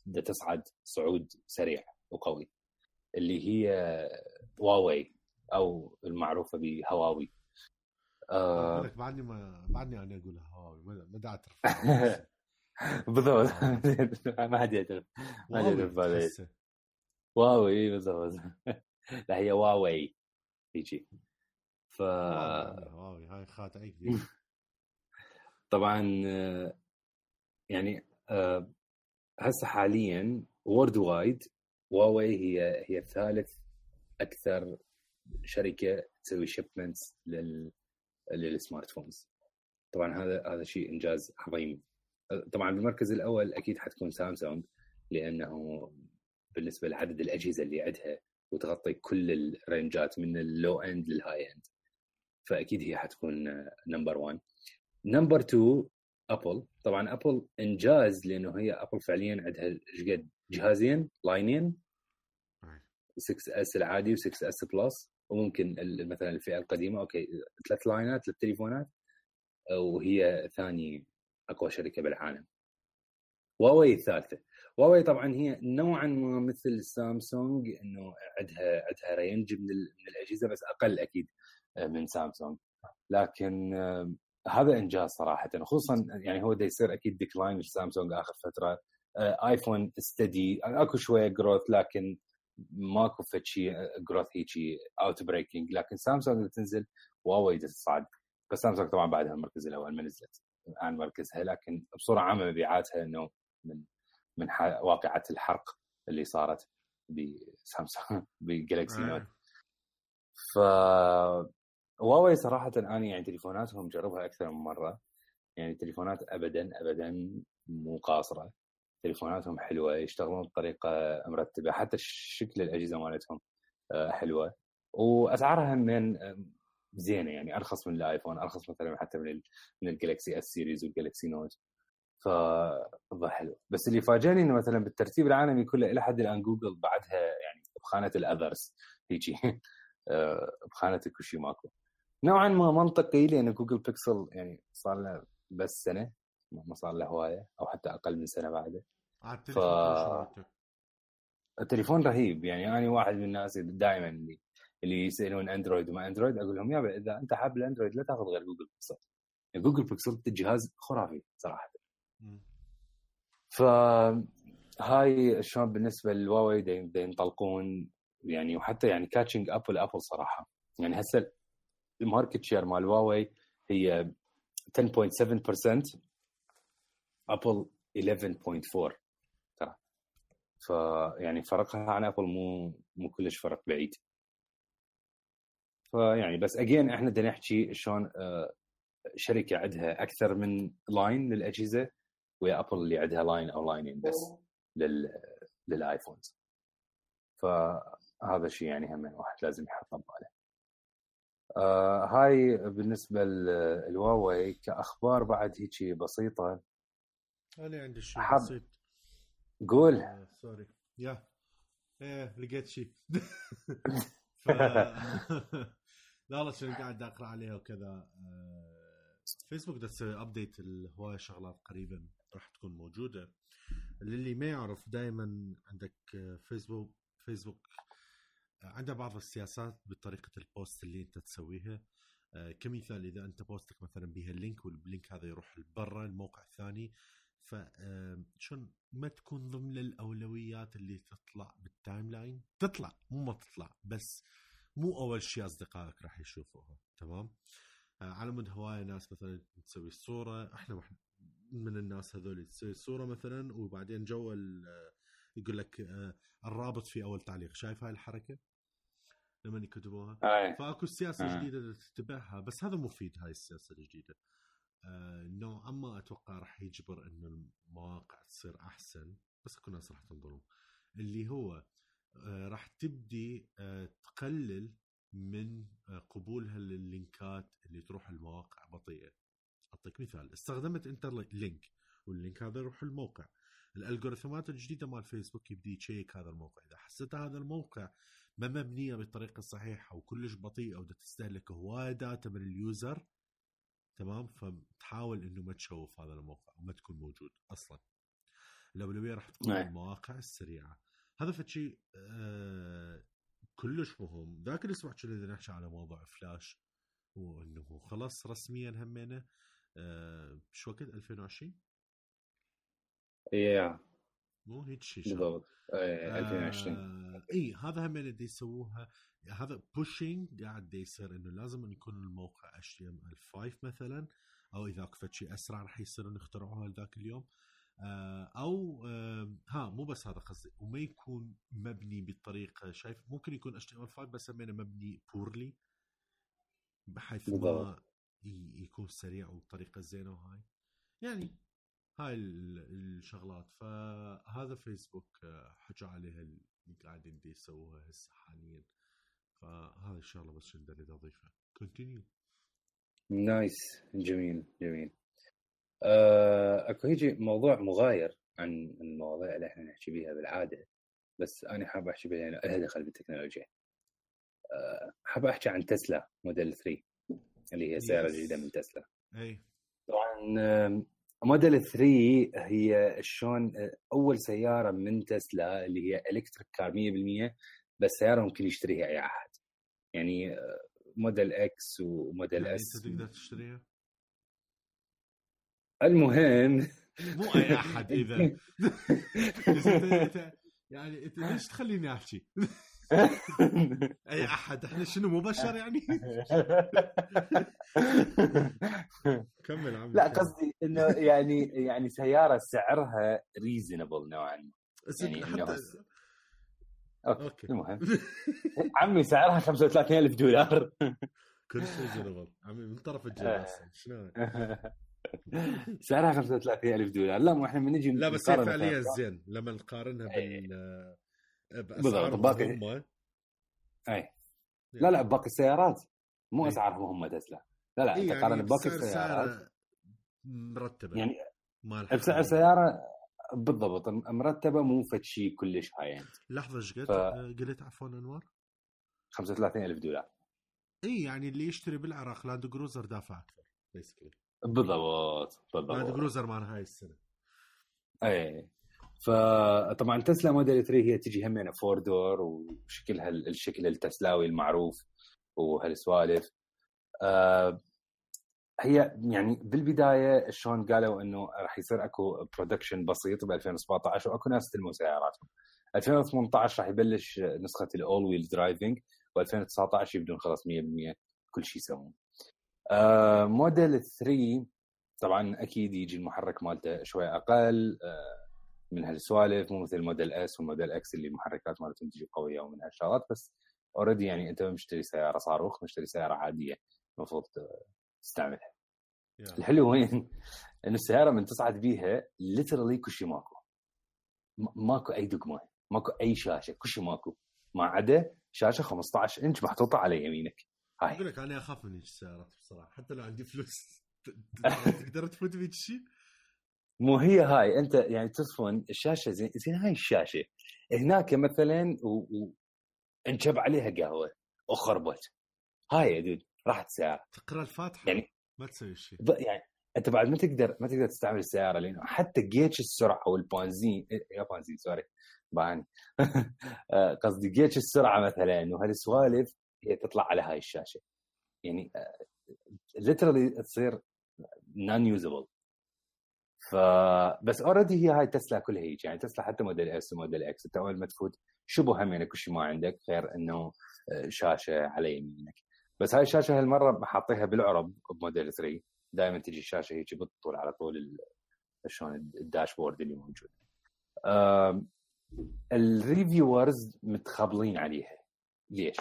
S2: بدها تصعد صعود سريع وقوي اللي هي هواوي أو المعروفة بهواوي.
S1: آه. لك بعدني ما بعدني أنا أقول هواوي ما دا اعترف <laughs>
S2: بالضبط. <laughs> ما حد يعترف ما حد يعترف واوي بالضبط. <laughs> لا هي واوي هيجي ف
S1: واوي هاي خاطئي كبير
S2: طبعا يعني آه، هسه حاليا worldwide هواوي هي هي ثالث أكثر شركة تسوي shipments لل لل smartphones. طبعا هذا هذا شيء إنجاز عظيم. طبعا بالمركز الأول أكيد حتكون سامسونج لأنه بالنسبة لعدد الأجهزة اللي عندها وتغطي كل ال rangeات من ال low end لل high end. فأكيد هي حتكون number 1 number 2 أبل. طبعا أبل إنجاز لأنه هي أبل فعليا عندها إيش قد؟ جهازين lineين. 6S العادي و 6S Plus وممكن مثلا الفئة القديمة okay ثلاث lineات للتليفونات وهي ثاني أقوى شركة بالعالم. هواوي الثالثة. هواوي طبعا هي نوعا ما مثل سامسونج إنه عندها عندها range من, من الأجهزة بس أقل أكيد آه، من سامسونج. لكن هذا إنجاز صراحة. خصوصا يعني هو دا يصير أكيد decline لسامسونج آخر فترة. ايفون steady أكو شوية growth لكن ماكو فد شيء growth هيجي outbreaking لكن سامسونج تنزل هواوي تصعد بس سامسونج طبعا بعدها المركز الأول ما نزلت. عن مركزها لكن بصورة عامة مبيعاتها إنه من من واقعة الحرق اللي صارت ب Samsung ب Galaxy Note ف هواوي صراحة أنا يعني تليفوناتهم جربها أكثر من مرة. يعني تليفونات ابدا ابدا مو قاصرة. تليفوناتهم حلوة يشتغلون بطريقة مرتبة حتى شكل الأجهزة مالتهم آه، حلوة. وأسعارها من زينة يعني أرخص من ال iPhone أرخص مثلا حتى من من ال Galaxy S series وال Galaxy Note ف حلو. بس اللي فاجئني إنه مثلا بالترتيب العالمي كله إلى حد الآن جوجل بعدها يعني بخانة ال others <laughs> هيجي آه، بخانة الكو شي ماكو. نوعا ما منطقي لأن Google Pixel يعني صار له بس سنة ما صار له هواية أو حتى أقل من سنة بعده. ف... التليفون رهيب. يعني أنا واحد من الناس دائما اللي اللي يسألون Android وما Android أقول لهم يابا إذا أنت حاب ال Android لا تأخذ غير Google Pixel. يعني Google Pixel جهاز خرافي صراحة. ف هاي شلون بالنسبة للواوي ينطلقون يعني وحتى يعني catching up ل Apple صراحة. يعني هسه ال market share مال هواوي هي 10.7% Apple 11.4 ترى فيعني فرقها عن Apple مو مو كلش فرق بعيد. فيعني بس اجين إحنا بدنا نحكي شلون آه، شركة عندها أكثر من line للأجهزة ويا Apple اللي عندها line أو لاينين بس لل لل iPhones فهذا الشيء يعني هم واحد لازم يحطه بباله آه هاي بالنسبة للواوي كأخبار بعد هيك بسيطة.
S1: أنا عندي شيء. بسيط.
S2: قول.
S1: آه sorry. يا. إيه لقيت شيء. <laughs> ف... <laughs> لا لا شنو قاعد أقرأ عليها وكذا. فيسبوك دا تسوي update لهوايه شغلات قريبا راح تكون موجودة. للي ما يعرف دائما عندك Facebook Facebook عندها بعض السياسات بطريقة ال post اللي أنت تسويها. آه، كمثال إذا أنت post ك مثلا بها ال link وال link هذا يروح لبرا الموقع الثاني. فشلون ما تكون ضمن الأولويات اللي تطلع بال timeline تطلع مو ما تطلع بس مو أول شيء أصدقائك راح يشوفوها تمام؟ آه، على مود هواية ناس مثلا تسوي الصورة إحنا من الناس هذول تسوي الصورة مثلا وبعدين جوا يقول لك آه، الرابط في أول تعليق شايف هاي الحركة؟ لما يكتبوها؟ فأكو سياسة آه. جديدة تتبعها بس هذا مفيد هاي السياسة الجديدة. آه نوعا ما أتوقع راح يجبر إنه المواقع تصير أحسن بس اكو ناس راح تنظلم اللي هو آه راح تبدي آه تقلل من آه قبولها لللينكات اللي تروح المواقع بطيئة. أعطيك مثال استخدمت انت link وال link هذا يروح الموقع. الألغوريثمات الجديدة مال فيسبوك يبدي يشيك هذا الموقع. إذا حسيت هذا الموقع ما مبنية بالطريقة الصحيحة وكلش بطيئة ودا تستهلك هوايه data من ال user تمام؟ فتحاول إنه ما تشوف هذا الموقع وما تكون موجود أصلا. الأولوية راح تكون نعم. المواقع السريعة. هذا فشي آه كلش مهم. ذاك الأسبوع كنا نحكي على موضوع فلاش وانه خلاص رسميا همينه آه شو وقت؟ 2020
S2: يا.
S1: مو هيك شيء
S2: بالضبط. إيه، 2020
S1: آه اي هذا هم اللي يسووها. هذا pushing قاعد يصير إنه لازم أن يكون الموقع HTML5 مثلا أو إذا اكو فد شيء أسرع راح يصيرون يخترعوها لذاك اليوم. آه أو ها مو بس هذا قصدي وما يكون مبني بالطريقة شايف ممكن يكون HTML5 بس همينه مبني poorly بحيث ما يكون سريع وبطريقة زينة وهاي. يعني هاي ال- الشغلات. فهذا فيسبوك آه، حكوا عليها اللي قاعدين دي يسووها هسه حاليا. فهذه الشغلة بس شو اريد اضيفها continue
S2: nice جميل جميل. آه، أكو هيجي موضوع مغاير عن المواضيع اللي إحنا نحكي بيها بالعادة بس أنا حاب أحكي بها لأنه لها دخل بالتكنولوجيا. آه، حاب أحكي عن Tesla Model 3 اللي هي سياره. جديدة من تسلا.
S1: اي
S2: طبعا موديل 3 هي شلون أول سيارة من تسلا اللي هي electric car 100% بس سيارة ممكن يشتريها أي أحد. يعني Model X و Model
S1: يعني
S2: S
S1: أنت تقدر تشتريها؟
S2: المهم
S1: مو أي أحد إذا. <laughs> يعني أنت ليش تخليني أحكي؟ أي أحد. إحنا شنو مو بشر يعني؟ <laughs> كمل عم
S2: لا قصدي إنه يعني يعني سيارة سعرها ريزونبل نوعا ما. يعني
S1: حتى
S2: أوكي
S1: أوكي.
S2: المهم. <laughs> عمي سعرها 35000 دولار.
S1: كل شيء جنبل عمي من طرف الجهاز شنو؟ <laughs>
S2: سعرها 35000 دولار. لا مو إحنا من نجي
S1: لا بس هي فعليا. زين. لما نقارنها
S2: إيه.
S1: بال بأسعارهم
S2: باقي-
S1: هم.
S2: اي لا لا باقي السيارات. مو
S1: إيه.
S2: أسعارهم هم تسلا. لا لا
S1: إيه
S2: انت
S1: يعني
S2: قارن باقي السيارات.
S1: مرتبة
S2: يعني بسعر سيارة بالضبط مرتبة مو فد شيء كلش high end
S1: لحظة إيش قلت؟
S2: ف-
S1: آه، قلت عفوا انوار
S2: 35000 دولار.
S1: اي يعني اللي يشتري بالعراق Land Cruiser دافع أكثر basically
S2: بالضبط
S1: Land
S2: بالضبط
S1: Cruiser مال هاي السنة.
S2: اي فطبعا Tesla Model 3 هي تجي همينه four door وشكلها ال- الشكل التسلاوي المعروف وهالسوالف. آه هي يعني بالبداية شلون قالوا إنه راح يصير أكو production بسيط ب 2017 وأكو ناس يستلمون سياراتهم. 2018 راح يبلش نسخة الأول well driving و2019 يبدون خلاص 100% كل شيء يسوون. آه موديل 3 طبعا أكيد يجي المحرك مالته شوي أقل. آه من هالسوالف مو مثل ال model S وال model X اللي المحركات مالتهم تجي قوية ومن هالشغلات بس already يعني أنت مشتري سيارة صاروخ مشتري سيارة عادية المفروض تستعملها.
S1: yeah.
S2: الحلو وين؟ ان السيارة من تصعد بيها literally كل شيء ماكو ماكو أي دقمة ماكو أي شاشة كل شيء ماكو ما عدا شاشة 15 إنش محطوطة على يمينك. هاي.
S1: أقول لك أنا أخاف من السيارات بصراحة حتى لو عندي فلوس <laughs> تقدر تفوت بهيك شيء
S2: مو هي هاي أنت يعني تصفن الشاشة زين زين هاي الشاشة. هناك مثلا و... و... انشب عليها قهوة وخربت. هاي يا دود راحت السياره
S1: تقرأ الفاتحة
S2: يعني
S1: ما تسوي شيء.
S2: ب- يعني أنت بعد ما تقدر ما تقدر تستعمل السيارة لأنه حتى جيتش السرعة والبنزين إيه، يا بنزين سوري بعاني <laughs> آه، قصدي جيتش السرعة مثلا وهالسوالف هي تطلع على هاي الشاشة. يعني ليترلي تصير نون يوزبل ف بس already هي هاي تسلا كلها هيك. يعني تسلا حتى model S و model X. أنت أول ما تفوت شبه همين كل شيء ما عندك غير إنه آه، شاشة على يمينك. بس هاي الشاشة هالمرة حاطيها بالعرب بموديل 3 دائما تجي الشاشة هيك بالطول على طول شلون ال dashboard اللي موجود. ال reviewers متخبلين عليها. ليش؟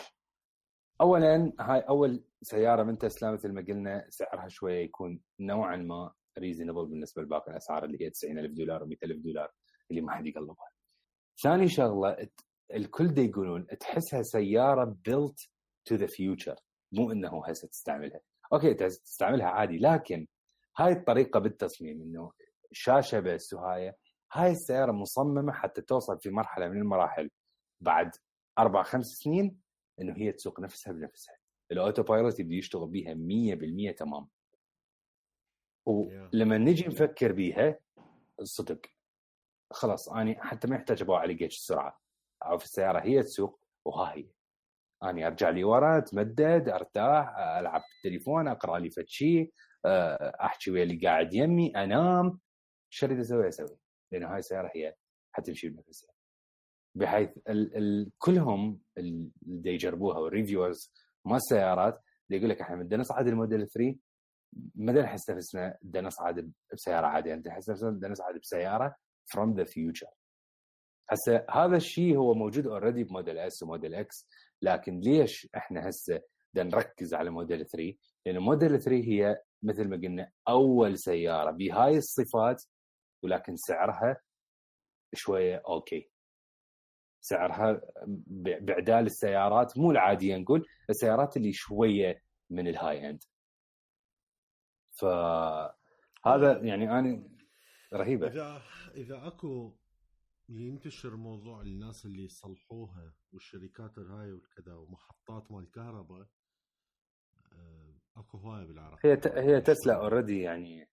S2: اولا هاي أول سيارة من تسلا مثل ما قلنا سعرها شوية يكون نوعا ما reasonable بالنسبة لباقي الأسعار اللي هي 90000 دولار و100000 دولار اللي ما حد يقلبها. ثاني شغلة الكل دا يقولون تحسها سيارة built to the future مو إنه هسه تستعملها. أوكي تس- تستعملها عادي لكن هاي الطريقة بالتصميم إنه شاشة بس وهاي هاي السيارة مصممة حتى توصل في مرحلة من المراحل بعد أربع خمس سنين إنه هي تسوق نفسها بنفسها. ال autopilot يبدي يشتغل بيها 100% تمام. ولما نجي نفكر بيها صدق. خلاص أني حتى ما يحتاج أبغى جيش السرعة. في السيارة هي تسوق وها هي. أني أرجع لي ورا أتمدد أرتاح ألعب بالتليفون أقرأ لي فد شيء آه، أحكي ويا اللي قاعد يمي أنام. شو أريد أسوي؟ أسوي. لأن هاي السيارة هي حتمشي بنفسها بحيث ال ال كلهم اللي يجربوها وال reviewers ما السيارات اللي يقول لك إحنا بدنا نصعد الموديل 3 ما نحس نفسنا بدنا نصعد بسيارة عادية. أنت تحس نفسنا بدنا نصعد بسيارة from the future هسه هذا الشيء هو موجود already ب model S و model X لكن ليش إحنا هسه بدنا نركز على موديل 3 لأن موديل 3 هي مثل ما قلنا أول سيارة بهاي الصفات ولكن سعرها شوية أوكي سعرها بعدال السيارات مو العادية نقول السيارات اللي شوية من ال high end فهذا يعني أنا رهيبة.
S1: إذا إذا أكو ينتشر موضوع الناس اللي يصلحوها والشركات الهاي والكذا ومحطات مال كهرباء آه، أكو هواية بالعراق.
S2: هي ت... هي تسلا already يعني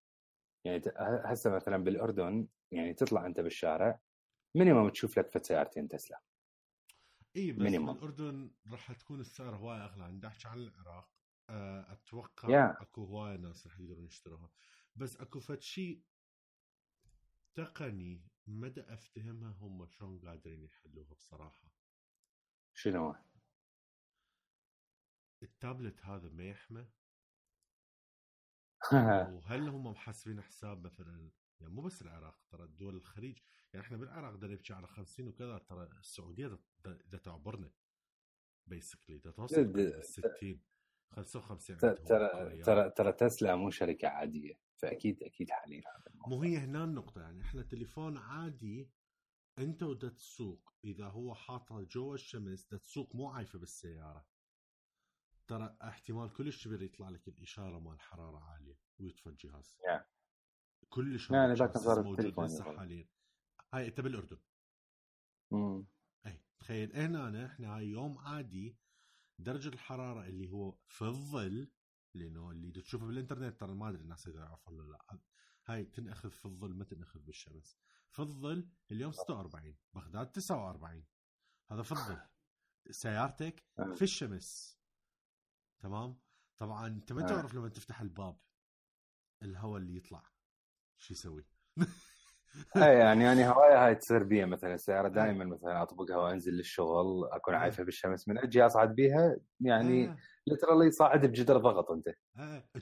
S2: يعني هسه مثلا بالأردن يعني تطلع أنت بالشارع minimum تشوف لك فد سيارتين تسلا.
S1: إي بس. بالأردن راح تكون السعر هواي أغلى. عندي احكي عن العراق أتوقع yeah. أكو هواي ناس راح يقدرون يشتروها. بس أكو فد شيء تقني ما دا افتهمها هم شلون قادرين يحلوها بصراحة.
S2: شنو؟
S1: التابلت هذا ما يحمى؟ <laughs> وهل هم محسبين حساب مثلا؟ يعني مو بس العراق ترى دول الخليج يعني إحنا بالعراق نبكي على 50 وكذا ترى السعودية دا تعبرنا بيسكلي دا توصل 60 55
S2: ترى ترى ترى تسلا مو شركة عادية فأكيد أكيد حالين هذا
S1: مو هي هنا النقطة يعني إحنا تليفون عادي أنت ودا تسوق. إذا هو حاطها جوا الشمس دا تسوق مو عايفة بالسيارة. ترى احتمال كلش كبير يطلع لك الإشارة مال حرارة عالية ويطفى الجهاز. yeah. كلش
S2: يعني ذاك موجود
S1: هسه حاليا. هاي أنت بالأردن.
S2: امم
S1: اي تخيل هنا إحنا هاي يوم عادي درجة الحرارة اللي هو في الظل لأنه اللي تشوفه بالإنترنت ترى ما أدري الناس إذا يعرفون ولا لا. هاي تنأخذ في الظل ما تنأخذ بالشمس. في الظل اليوم 46 بغداد 49 هذا في الظل. سيارتك آه. في الشمس. تمام؟ طبعا أنت ما آه. تعرف لما تفتح الباب؟ الهواء اللي يطلع. شو يسوي؟ <laughs>
S2: اي <laughs> يعني يعني هواية هاي تصير بي مثلا السيارة دائما مثلا أطبقها وأنزل للشغل أكون عايفه بالشمس من أجي أصعد بيها يعني ليترالي صاعد بجدر ضغط أنت.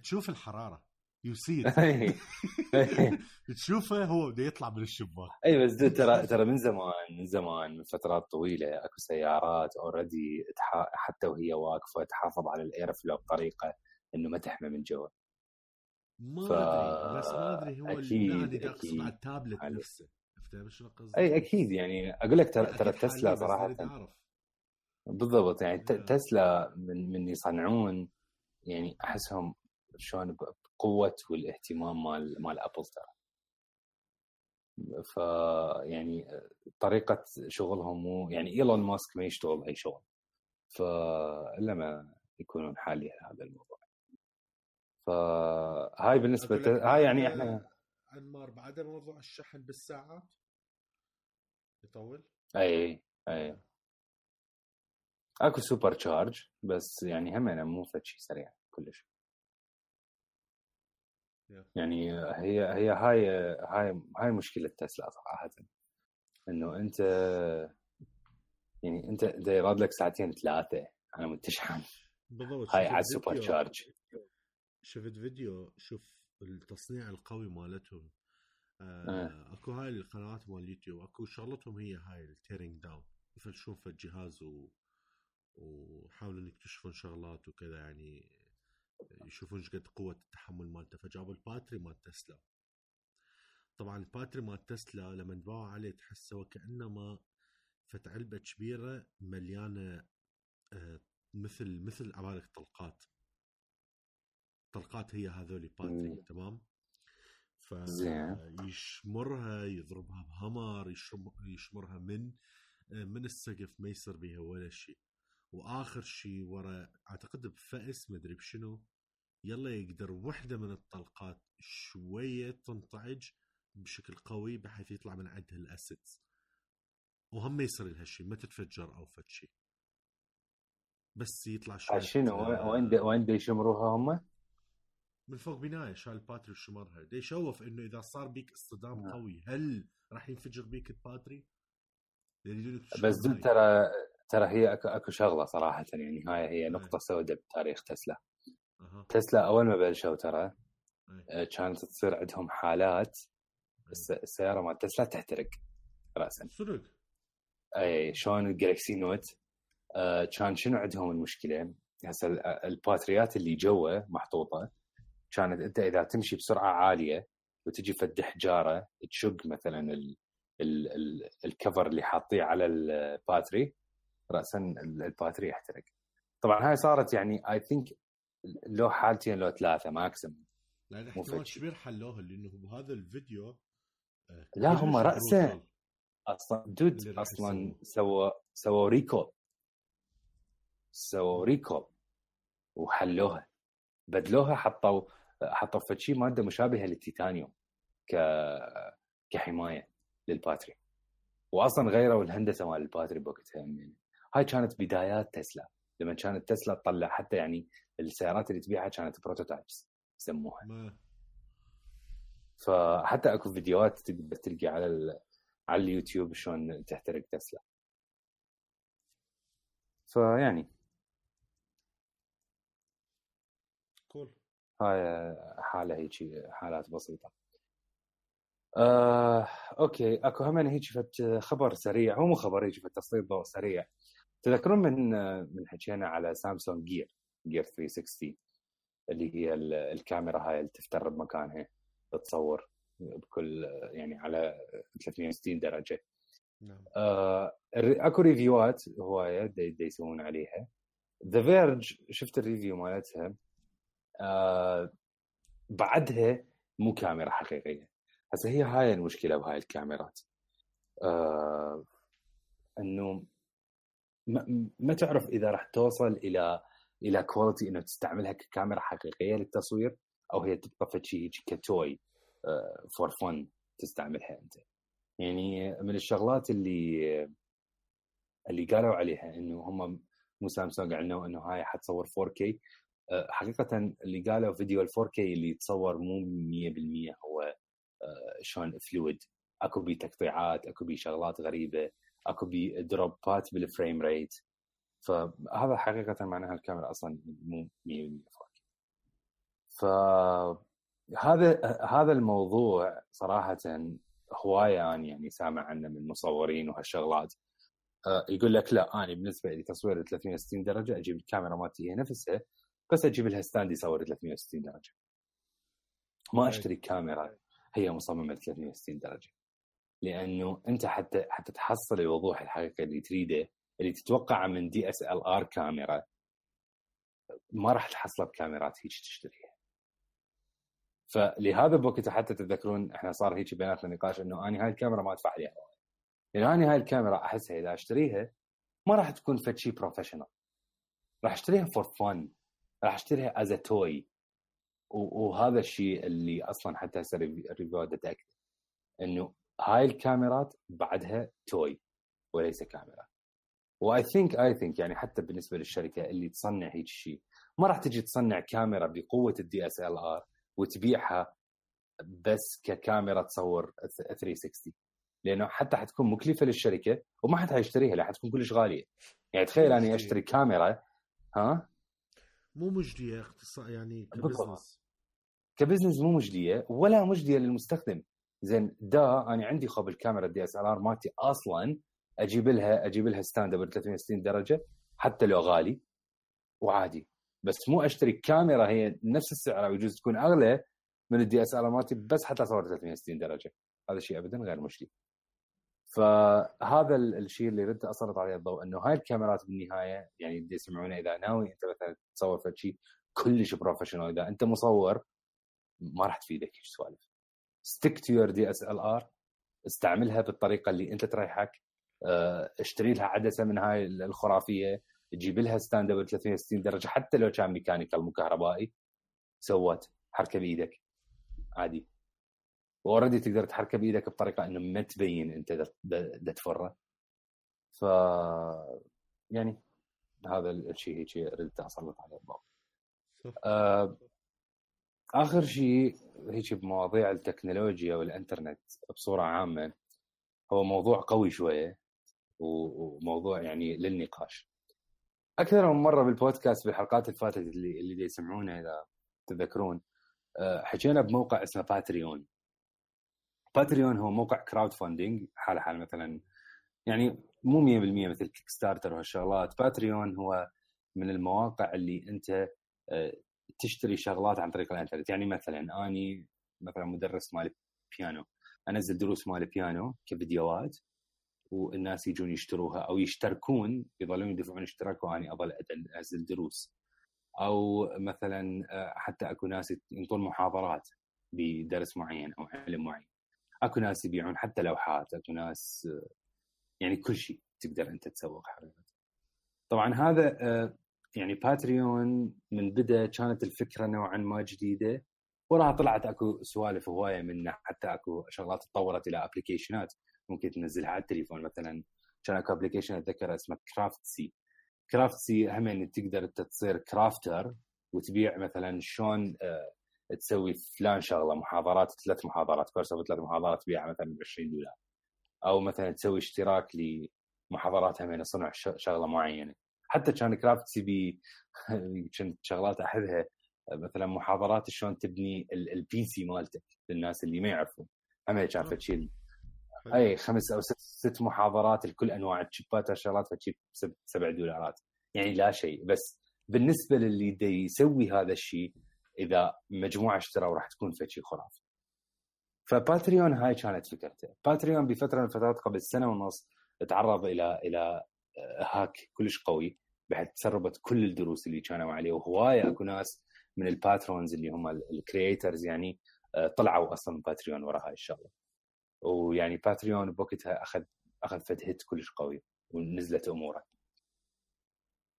S1: تشوف الحرارة. <laughs> يصير <laughs> تشوفه هو بده يطلع من الشباك.
S2: اي بس ترى ترى من زمان من زمان من فترات طويلة أكو سيارات already حتى وهي واقفة تحافظ على ال air flow بطريقة إنه ما تحمى من جوا.
S1: ما ف... أدري بس ما أدري هو أكيد اقصد على التابلت نفسه.
S2: فهمت شنو قصدي؟ أي أكيد يعني أقول لك ترى ترى تسلا صراحة بالضبط يعني تسلا من من يصنعون يعني أحسهم شلون بقوة والاهتمام مال مال أبل ترى. ف يعني طريقة شغلهم مو يعني إيلون ماسك ما يشتغل اي شغل. فإلا ما يكونون حالي هذا الموضوع. فهاي بالنسبة هاي يعني إحنا
S1: انمار بعد موضوع الشحن بالساعات. يطول.
S2: أي أي. أكو super charge بس يعني هم مو فد شيء سريع كلش. يعني هي هي هاي هاي هاي مشكلة تسلا صراحة. إنه أنت يعني أنت انت يراد لك ساعتين ثلاثة على مود تشحن بالضبط هاي على ال super charge.
S1: شفت فيديو شوف التصنيع القوي مالتهم. آه آه. أكو هاي القنوات مال اليوتيوب أكو شغلتهم هي هاي ال tearing down يفلشون في الجهاز و... وحاولوا يكتشفون شغلات وكذا يعني يشوفون إيش قد قوة التحمل مالته. فجابوا ال battery مال تسلا. طبعا ال battery مال تسلا لما تباوع عليه تحسه وكأنما فت علبة كبيرة مليانة آه مثل مثل عبالك طلقات طلقات هي هذول battery تمام؟ فيشمرها يضربها ب hammer يشمرها من آه، من السقف ما يصير بها ولا شيء. وآخر شيء ورا أعتقد بفأس مدري بشنو يلا يقدر وحدة من الطلقات شوية تنطعج بشكل قوي بحيث يطلع من عندها ال acids. وهم ما يصير لها شيء ما تتفجر أو فد شيء. بس يطلع شوية
S2: شنو وين وين يشمروها هم؟
S1: من فوق بناية شال ال battery وشمرها دي يشوف إنه إذا صار بيك اصطدام
S2: آه.
S1: قوي هل راح ينفجر بيك ال battery؟
S2: بس دول. ترى ترى هي أكو, أكو شغلة صراحة يعني هاي هي نقطة سوداء بتاريخ تسلا
S1: أها
S2: تسلا أول ما بلشوا ترى
S1: أي.
S2: آه، كانت تصير عندهم حالات الس- السيارة مال تسلا تحترق راسا
S1: صدق
S2: اي شلون ال Galaxy Note آه، كان شنو عندهم المشكلة؟ هسه ال- ال batteryات اللي جوا محطوطة كانت أنت إذا تمشي بسرعة عالية وتجي فد حجاره تشق مثلا ال ال ال ال cover اللي حاطيه على ال battery راسا ال- ال battery يحترق. طبعا هاي صارت يعني I think لو حالتين لو ثلاثة maximum
S1: لأن
S2: مو
S1: احتمال. كبير حلوها لأنه بهذا الفيديو آه،
S2: لا، هم.
S1: brutal. أصلا
S2: dude
S1: أصلا.
S2: سووا سووا recall سووا recall وحلوها بدلوها حطوا حطوا فد شيء مادة مشابهة للتيتانيوم ك كحماية لل battery. واصلا غيروا الهندسة مال ال battery بوقتها يعني. هاي كانت بدايات تسلا. لما كانت تسلا تطلع حتى يعني السيارات اللي تبيعها كانت prototypes يسموها. فحتى أكو فيديوهات تقدر تلقى على ال... على اليوتيوب شلون تحترق تسلا. فيعني
S1: cool
S2: هاي حالة هيك حالات بسيطة. آه، okay. أكو هم هيك فت خبر سريع هو مو خبر هيك فت تسليط ضوء سريع. تذكرون من من حكينا على سامسونج Gear Gear 360 اللي هي ال- الكاميرا هاي اللي تفتر بمكانها تصور بكل يعني على 360 درجة.
S1: نعم.
S2: آه أكو reviewهات هواية يسوون عليها. The Verge شفت ال review مالتها؟ بعدها مو كاميرا حقيقية. هسه هي هاي المشكلة بهاي الكاميرات. آه إنه ما, ما تعرف إذا راح توصل إلى إلى quality إنه تستعملها ككاميرا حقيقية للتصوير أو هي تبقى هيك ك toy for fun تستعملها أنت. يعني من الشغلات اللي اللي قالوا عليها إنه هم مو سامسونج اعلنوا إنه هاي حتصور 4K أه، حقيقة اللي قالوا فيديو ال 4K اللي يتصور مو 100% هو أه، شلون fluid أكو بيه تقطيعات أكو بيه شغلات غريبة أكو بيه dropات بال frame rate فهذا حقيقة معناها الكاميرا أصلا مو 100% 4K فهذا هذا الموضوع صراحة هواية أنا يعني سامع عنه من مصورين وهالشغلات. آه، يقول لك لا أنا بالنسبة لي تصوير 360 درجة أجيب الكاميرا مالتي هي نفسها بس أجيب لها stand يصور 360 درجة. ما أشتري كاميرا هي مصممة 360 درجة. لأنه أنت حتى حتى تحصل الوضوح الحقيقي اللي تريده اللي تتوقعه من DSLR كاميرا ما راح تحصله بكاميرات هيك تشتريها. فلهذا بوقتها حتى تتذكرون إحنا صار هيك بيناتنا نقاش إنه أنا هاي الكاميرا ما أدفع عليها لأن أنا هاي الكاميرا أحسها إذا أشتريها ما راح تكون فد شيء professional راح أشتريها for fun راح أشتريها as toy وهذا الشيء اللي أصلا حتى هسه ال review تاكد إنه هاي الكاميرات بعدها toy وليس كاميرا. و I think I think يعني حتى بالنسبة للشركة اللي تصنع هيك شيء ما راح تجي تصنع كاميرا بقوة ال DSLR وتبيعها بس ككاميرا تصور 360 لأنه حتى حتكون مكلفة للشركة وما حد حيشتريها لا حتكون كلش غالية. يعني تخيل أني أشتري كاميرا ها؟
S1: مو مجدية اختصار يعني.
S2: ك
S1: business.
S2: ك business مو مجدية ولا مجدية للمستخدم. زين دا أنا عندي خب الكاميرا ال DSLR مالتي أصلا أجيب لها أجيب لها stand ب 360 درجة حتى لو غالي وعادي. بس مو أشتري كاميرا هي نفس السعر أو يجوز تكون أغلى من ال DSLR مالتي بس حتى اصور 360 درجة. هذا شيء ابدا غير مجدي. فهذا ال- الشيء اللي ردت اسلط عليه الضوء إنه هاي الكاميرات بالنهاية يعني اللي دي يسمعونه إذا ناوي أنت مثلا تصور فد شيء كلش professional إذا أنت مصور ما راح تفيدك هيك سوالف. stick to your DSLR استعملها بالطريقة اللي أنت تريحك آه، اشتري لها عدسة من هاي الخرافية تجيب لها stand up 360 درجة حتى لو كان mechanical مو كهربائي سويت حركة بإيدك. عادي. و already تقدر تحركه بإيدك بطريقة إنه ما تبين أنت دا تفره ف يعني هذا الشيء هيك ردت أسلط عليه الضوء. آه آخر شيء هيك بمواضيع التكنولوجيا والإنترنت بصورة عامة هو موضوع قوي شوية وموضوع يعني للنقاش. أكثر من مرة بالبودكاست بالحلقات اللي فاتت اللي اللي يسمعونها إذا تذكرون آه، حكينا بموقع اسمه باتريون. باتريون هو موقع crowdfunding حال حال مثلا يعني مو 100% مثل كيك ستارتر وهالشغلات. باتريون هو من المواقع اللي أنت آه، تشتري شغلات عن طريق الإنترنت. يعني مثلا أني مثلا مدرس مال بيانو أنزل دروس مال بيانو كفيديوهات والناس يجون يشتروها أو يشتركون يظلون يدفعون اشتراك وأني أظل أنزل دروس. أو مثلا آه، حتى أكو ناس ينطون محاضرات بدرس معين أو علم معين. اكو ناس يبيعون حتى لوحات اكو ناس يعني كل شيء تقدر انت تسوق حقيقه طبعا هذا آه، يعني باتريون من بدأ كانت الفكرة نوعا ما جديدة وراها طلعت اكو سوالف هواية منه حتى اكو شغلات تطورت إلى application ات ممكن تنزلها على التليفون مثلا. كان اكو application اتذكر اسمه كرافت سي كرافت سي هم تقدر انت تصير crafter وتبيع مثلا شلون آه، تسوي فلان شغلة محاضرات ثلاث محاضرات كورس أو ثلاث محاضرات تبيعها مثلا ب 20 دولار. أو مثلا تسوي اشتراك لمحاضرات همين صنع شغلة معينة. حتى كان كرافت سي بي <laughs> كنت شغلات احدها مثلا محاضرات شلون تبني ال PC مالتك للناس اللي ما يعرفون. هم كان فشي أي خمس أو ست, ست محاضرات لكل أنواع الشيبات والشغلات فشي سبع دولارات. يعني لا شيء. بس بالنسبة للي يسوي هذا الشيء إذا مجموعة اشتروا راح تكون فشي خرافي. فباتريون هاي كانت فكرته. باتريون بفترة من الفترات قبل سنة ونص تعرض إلى إلى hack كلش قوي بحيث تسربت كل الدروس اللي كانوا عليه. وهوايه أكو ناس من ال patrons اللي هم ال creators يعني آه، طلعوا أصلا باتريون وراء هاي الشغله ويعني باتريون بوقتها أخذ أخذ فد hit كلش قوي ونزلت اموره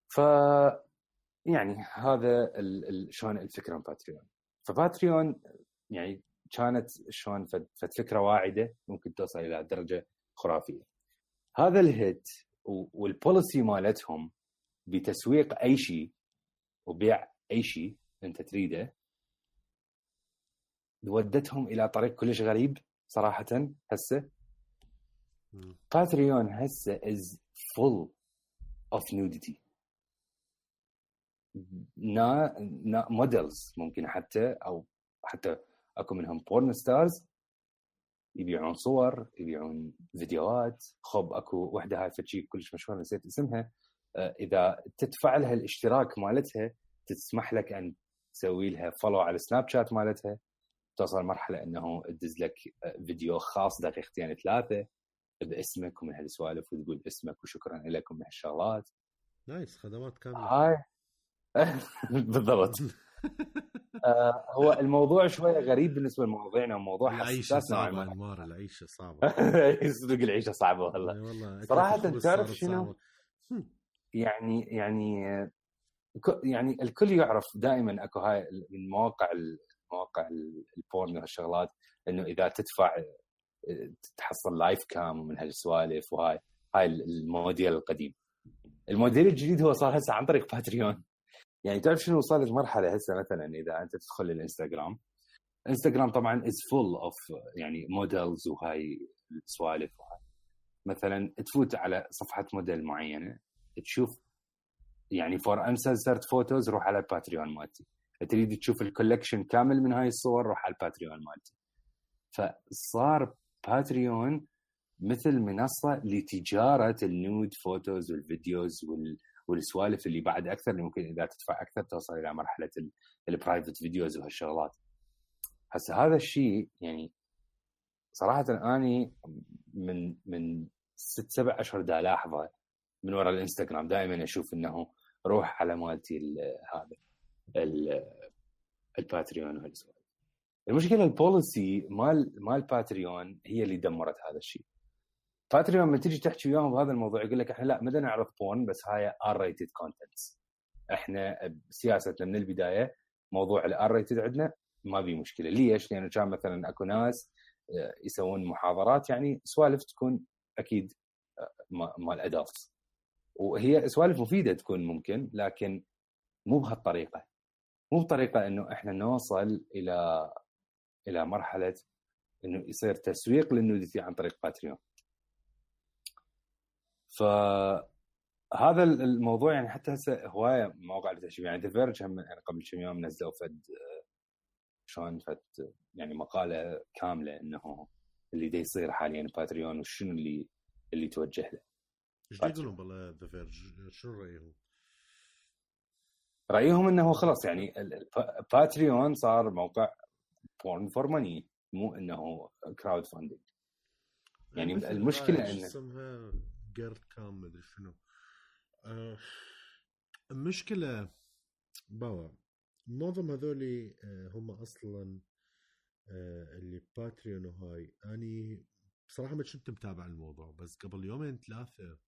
S2: ف يعني هذا شلون الفكرة من باتريون فباتريون يعني كانت شلون فد فكره واعدة ممكن توصل إلى درجة خرافية. هذا ال hit وال policy مالتهم بتسويق أي شيء وبيع أي شيء أنت تريده ودتهم إلى طريق كلش غريب صراحة هسه. باتريون هسه is full of nudity نا نا models ممكن حتى أو حتى أكو منهم porn stars يبيعون صور يبيعون فيديوهات. خب أكو وحدة هاي فشي كلش مشهورة نسيت اسمها. آه، إذا تدفع لها الاشتراك مالتها تسمح لك أن تسوي لها follow على السناب شات مالتها. توصل مرحلة إنه تدز لك آه، فيديو خاص دقيقتين ثلاثة باسمك ومن هالسوالف وتقول اسمك وشكرا لكم من هالشغلات
S1: نايس خدمات كاملة.
S2: هاي <laughs> بالضبط. آه هو الموضوع شوية غريب بالنسبة لمواضيعنا وموضوع
S1: العيشة صعبة عمار العيشة صعبة.
S2: صدق العيشة صعبة والله. والله صراحة تعرف شنو؟ يعني يعني يعني الكل يعرف دائما أكو هاي من مواقع مواقع ال porn والشغلات إنه إذا تدفع تحصل live cam ومن هالسوالف وهاي هاي الموديل القديم. الموديل الجديد هو صار هسه عن طريق باتريون. يعني تعرف شنو وصلت مرحله هسه مثلا إذا أنت تدخل الانستغرام إنستغرام طبعا is full of يعني models وهاي السوالف مثلا تفوت على صفحة موديل معينة تشوف يعني for uncensored photos روح على الباتريون مالتي. تريد تشوف ال collection كامل من هاي الصور روح على الباتريون مالتي. فصار باتريون مثل منصة لتجارة ال nude photos والفيديوز وال والسوالف اللي بعد أكثر اللي ممكن إذا تدفع أكثر توصل إلى مرحلة ال private videos وهالشغلات. هسه هذا الشيء يعني صراحة أني من من ست سبع أشهر دا ألاحظه من وراء الإنستغرام. دائما أشوف إنه روح على مالتي هذا الباتريون وهالسوالف. المشكلة ال policy مال مال باتريون هي اللي دمرت هذا الشيء. باتريون لما تيجي تحكي وياهم بهذا الموضوع يقول لك إحنا لا ما نعرض porn بس هاي R-rated contents إحنا بسياستنا من البداية موضوع ال R-rated عندنا ما في مشكلة. ليش؟ لأنه كان مثلا أكو ناس آه، يسوون محاضرات يعني سوالف تكون أكيد مال adults وهي سوالف مفيدة تكون ممكن لكن مو بهالطريقة. مو بطريقة إنه إحنا نوصل إلى إلى مرحلة إنه يصير تسويق لل nudity عن طريق Patreon فهذا الموضوع يعني حتى هسه هواية مواقع يعني ذا هم يعني قبل كم يوم نزلوا فد شلون فد يعني مقالة كاملة إنه اللي دا يصير حاليا Patreon وشنو اللي اللي توجه له.
S1: إيش يقولون بالله The Verge شنو رأيهم؟
S2: رأيهم إنه خلاص يعني Patreon صار موقع porn for money مو إنه crowdfunding يعني المشكلة
S1: إنه جيرت كام مدري شنو. آه المشكلة بابا معظم هذولي آه هم أصلا آه اللي Patreon وهاي. أني بصراحة ما كنت متابع الموضوع بس قبل يومين ثلاثة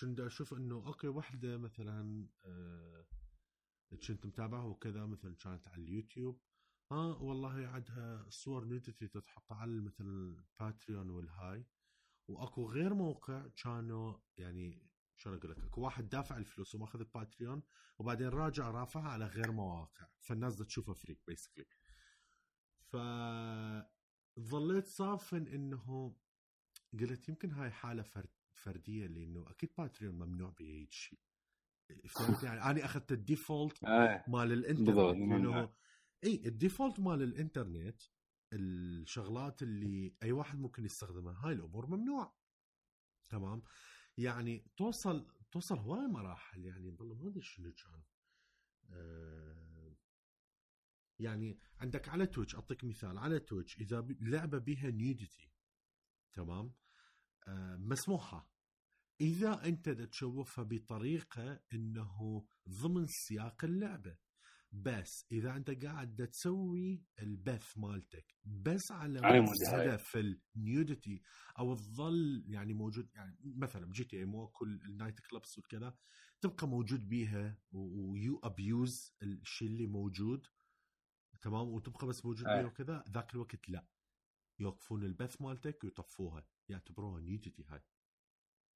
S1: كنت أشوف إنه okay وحدة مثلا كنت متابعها وكذا مثلا كانت على اليوتيوب. آه والله عندها صور nudity تتحط على مثل ال Patreon والهاي. وأكو غير موقع كانوا يعني شلون أقول لك أكو واحد دافع الفلوس وماخذ ال Patreon وبعدين راجع رافعها على غير مواقع. فالناس تشوفها free basically ف ظليت صافن إنه قلت يمكن هاي حالة فرد فردية لإنه أكيد Patreon ممنوع بهيك شيء. فهمت <laughs> يعني أنا أخذت ال default
S2: آه.
S1: مال الإنترنت إنه إي ال default مال الإنترنت الشغلات اللي أي واحد ممكن يستخدمها. هاي الأمور ممنوع تمام؟ يعني توصل توصل هواي مراحل يعني والله ما أدري شنو كان. آه يعني عندك على Twitch أعطيك مثال. على Twitch إذا لعبة بها nudity تمام؟ آه مسموحة. إذا أنت تشوفها بطريقة إنه ضمن سياق اللعبة. بس إذا أنت قاعد تسوي البث مالتك بس على هدف ال nudity أو تظل يعني موجود يعني مثلا GTA مو كل ال night clubs وكذا تبقى موجود بيها و you abuse الشيء اللي موجود تمام؟ وتبقى بس موجود بيها وكذا ذاك الوقت لا. يوقفون البث مالتك ويطفوها. يعتبروها nudity هاي.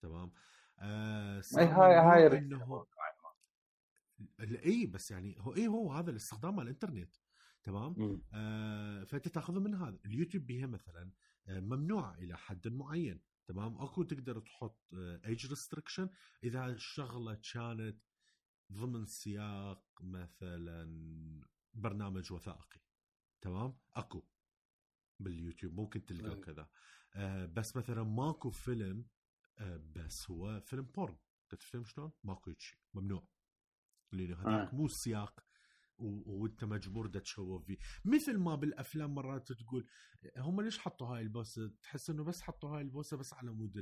S1: تمام؟ آه
S2: أي هاي هاي
S1: إنه اي بس يعني هو اي هو هذا الاستخدام مال الإنترنت تمام؟ آه فأنت تأخذه من هذا. اليوتيوب بيها مثلا آه ممنوع إلى حد معين تمام؟ أكو تقدر تحط ايج آه restriction إذا الشغلة كانت ضمن سياق مثلا برنامج وثائقي تمام؟ أكو باليوتيوب ممكن تلقى كذا. آه بس مثلا ماكو فيلم آه بس هو فيلم porn تفهم شلون؟ ماكو شيء ممنوع. لأنه هذاك آه. مو السياق وانت مجبور دا تشوف فيه. مثل ما بالأفلام مرات تقول هم ليش حطوا هاي البوسة؟ تحس إنه بس حطوا هاي البوسة بس على مود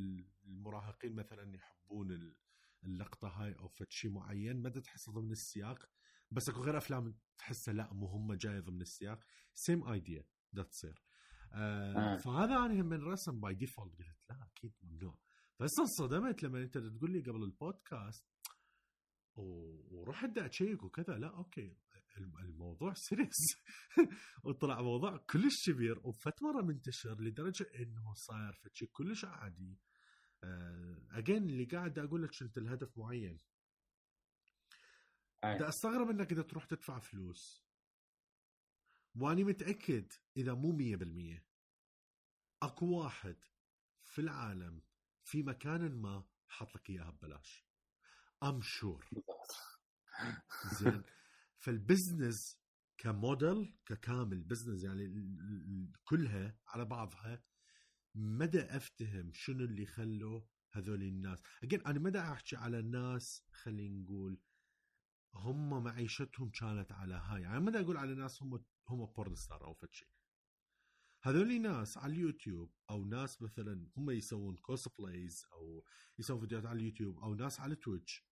S1: المراهقين مثلا يحبون اللقطة هاي أو فد شيء معين. ما تحسه ضمن السياق. بس أكو غير أفلام تحسها لا مو هم جاية ضمن السياق. same idea دا تصير آه آه. فهذا أنا من رسم by default قلت لا أكيد ممنوع. بس انصدمت لما أنت تقول لي قبل البودكاست ورحت أ check وكذا. لا okay. الموضوع سيريس <laughs> وطلع موضوع كلش كبير وفت مره منتشر لدرجة إنه صاير فشي كلش عادي. اجين آه، اللي قاعد أقول لك انت الهدف معين. بدي أستغرب إنك إذا تروح تدفع فلوس. وأني متأكد إذا مو 100% أكو واحد في العالم في مكان ما حط لك إياها ببلاش. I'm sure زين. فال business ك model ككامل business يعني كلها على بعضها مدى أفتهم شنو اللي خلوا هذول الناس. again أنا مدى أحكي على الناس خلينا نقول هم معيشتهم كانت على هاي. يعني مدى أقول على ناس هم هم porn star أو فد شيء هذول ناس على اليوتيوب أو ناس مثلا هم يسوون cosplays أو يسوون فيديوهات على اليوتيوب أو ناس على Twitch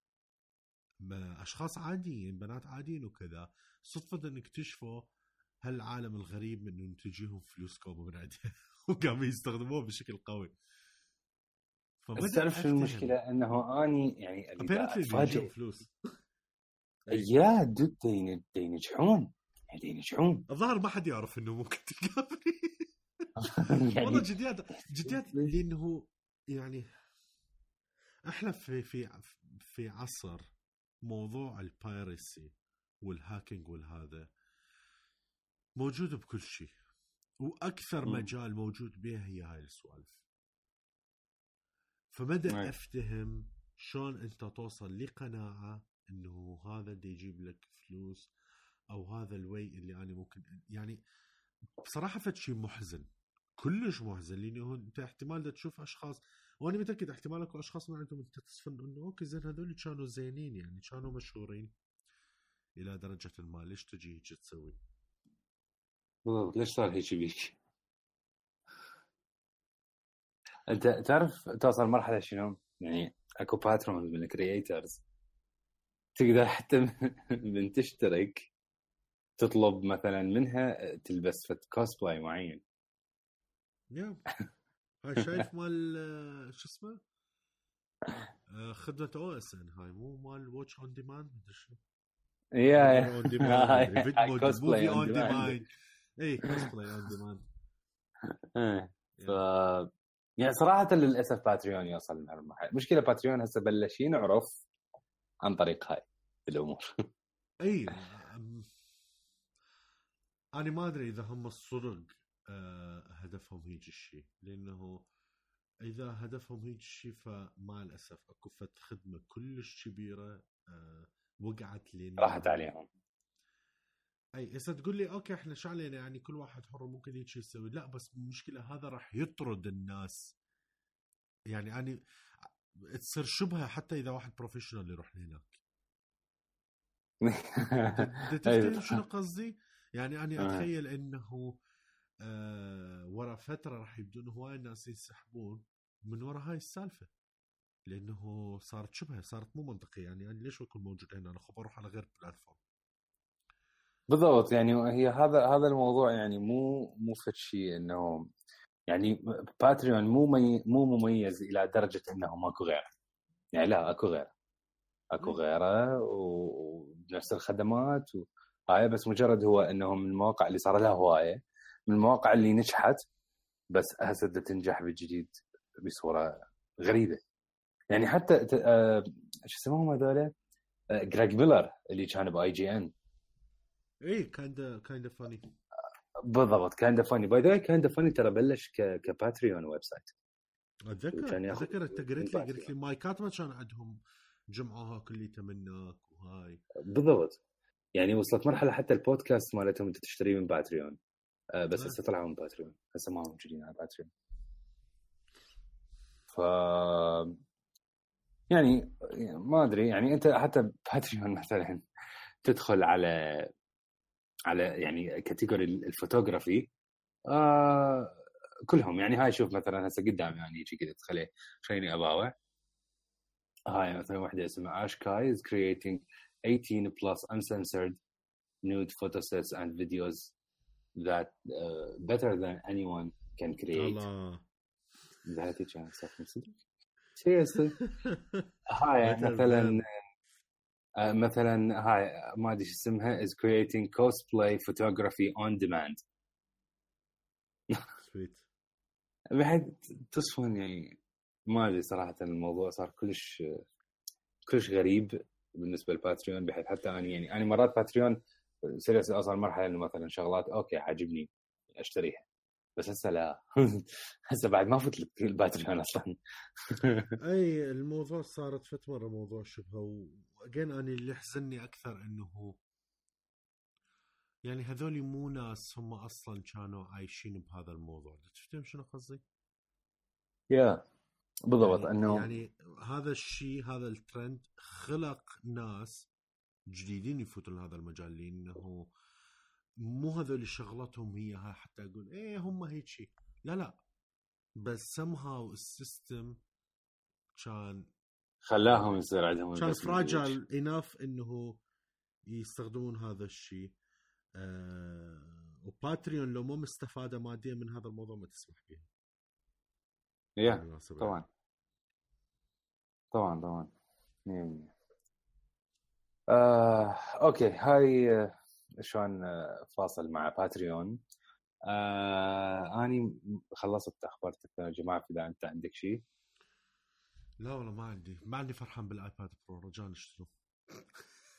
S1: أشخاص عاديين بنات عاديين وكذا صدفة ان اكتشفوا هالعالم الغريب من إنه تجيهم فلوس كوبا من عندها <laughs> وقاموا يستخدموه بشكل قوي.
S2: بس تعرف شو المشكلة؟ إنه أني يعني
S1: apparently فلوس. <laughs>
S2: يا dude ينجحون يعني ينجحون
S1: الظاهر ما حد يعرف إنه ممكن <laughs> تلقى يعني والله جديات جديات لأنه يعني إحنا في في في عصر موضوع ال piracy وال hacking والهذا موجود بكل شيء وأكثر
S2: مم.
S1: مجال موجود به هي هاي السوالف فبدا
S2: أي.
S1: أفتهم شلون أنت توصل لقناعة إنه هذا اللي يجيب لك فلوس أو هذا ال way اللي أنا ممكن يعني بصراحة فد شيء محزن كلش محزن لأنه أنت احتمال تشوف أشخاص وأنا متأكد احتمال اكو أشخاص من عندهم تصفن إنه okay زين هذول كانوا زينين يعني كانوا مشهورين إلى درجة ما ليش تجي هيك تسوي؟
S2: بالضبط ليش صار هيك بيك؟ أنت تعرف توصل مرحلة شنو؟ يعني أكو pattern من ال creators تقدر حتى <laughs> من تشترك تطلب مثلا منها تلبس فت كوسبلاي معين
S1: هاي <laughs> شايف مال آه، شو اسمه؟ آه، خدمة OSN هاي مو مال watch on demand مدري شو
S2: يا
S1: فيديو cosplay
S2: on. demand
S1: اي cosplay on
S2: demand. ف يعني صراحة للأسف Patreon يوصل لهالمرحلة، مشكلة Patreon هسه بلش ينعرف عن طريق هاي الأمور.
S1: اي أنا ما أدري إذا هم الصدق هدفهم هيك الشيء لأنه إذا هدفهم هيك الشيء فمع الاسف أكو فت خدمة كلش كبيرة آه، وقعت لنا
S2: راحت عليهم.
S1: أي هسه تقول لي okay إحنا شو علينا يعني كل واحد حر ممكن هيك يسوي لا بس المشكلة هذا راح يطرد الناس يعني أنا تصير شبهة حتى إذا واحد professional يروح لهناك. <laughs> تفتهم شنو قصدي؟ يعني أنا
S2: آه.
S1: أتخيل إنه آه ورا فترة راح يبدون هواي الناس ينسحبون من ورا هاي السالفة لأنه صارت شبهة صارت مو منطقية. يعني أنا ليش اكون موجود هنا؟ أنا خب أروح على غير platform
S2: بالضبط. يعني هي هذا هذا الموضوع يعني مو مو فد شيء إنه يعني Patreon مو مي مو مميز إلى درجة إنه ماكو غيره. يعني لا أكو غيره. أكو
S1: مم.
S2: غيره ونفس الخدمات وهاي بس مجرد هو إنه من المواقع اللي صار لها هواية. من المواقع اللي نجحت بس هسه بدها تنجح بالجديد بصورة غريبة. يعني حتى آه، شو اسمهم هذول؟ Greg Miller اللي كان ب IGN
S1: اي كايند كايند فاني
S2: بالضبط كان فاني باي ذا كان فاني ترى بلش. كباتريون ويب سايت
S1: اتذكر
S2: كان
S1: أتذكر أنت قلت لي قلت لي مايكات ما كان عندهم جمعوها كليته منك وهاي.
S2: بالضبط. يعني وصلت مرحلة حتى البودكاست مالتهم أنت تشتريه من باتريون آه بس
S1: آه.
S2: هسه طلعوا من باتريون. هسه ما هم موجودين على باتريون. ف يعني ما أدري. يعني أنت حتى Patreon <laughs> مثلا تدخل على على يعني category ال photography آه كلهم. يعني هاي شوف مثلا هسه قدامي يعني يجي كذا تخلي خليني أباوع. هاي مثلا واحدة اسمها اش كاي is creating 18 plus uncensored nude photo sets and videos that uh, better than anyone can create. صف من صدق seriously? <laughs> هاي مثلا
S1: than.
S2: آه، مثلا هاي ما ادري شو اسمها is creating cosplay photography on demand.
S1: سويت <laughs>
S2: بحيث تصفن يعني. ما أدري صراحة الموضوع صار كلش كلش غريب بالنسبة لباتريون بحيث حتى أنا يعني أنا مرات باتريون سيريس اوصل مرحلة إنه مثلا شغلات أوكي عاجبني أشتريها. بس هسه لا. <laughs> هسه بعد ما فت الباتريون أصلا. <laughs>
S1: أي الموضوع صارت فت مرة موضوع شبهه واجين أنا اللي يحزنني أكثر إنه يعني هذول مو ناس هم أصلا كانوا عايشين بهذا الموضوع. تفتهم شنو قصدي؟
S2: يا بالضبط.
S1: يعني,
S2: إنه
S1: يعني هذا الشيء هذا الترند خلق ناس جديدين يفوتوا لهذا المجال لأنه مو هذول شغلتهم هي حتى أقول إيه هم هيك شيء لا لا. بس somehow السيستم كان
S2: خلاهم يصير عندهم
S1: كان فراجل اناف إنه يستخدمون هذا الشيء آه وباتريون لو مو مستفادة ماديا من هذا الموضوع ما تسمح به
S2: يا. طبعا. طبعا طبعا. 100% آه، okay هاي آه، شلون آه، فاصل مع Patreon آه، أني خلصت أخبار التكنولوجيا ما اعرف إذا أنت عندك شيء.
S1: لا والله ما عندي ما عندي فرحان بال iPad Pro رجاء اشتروا.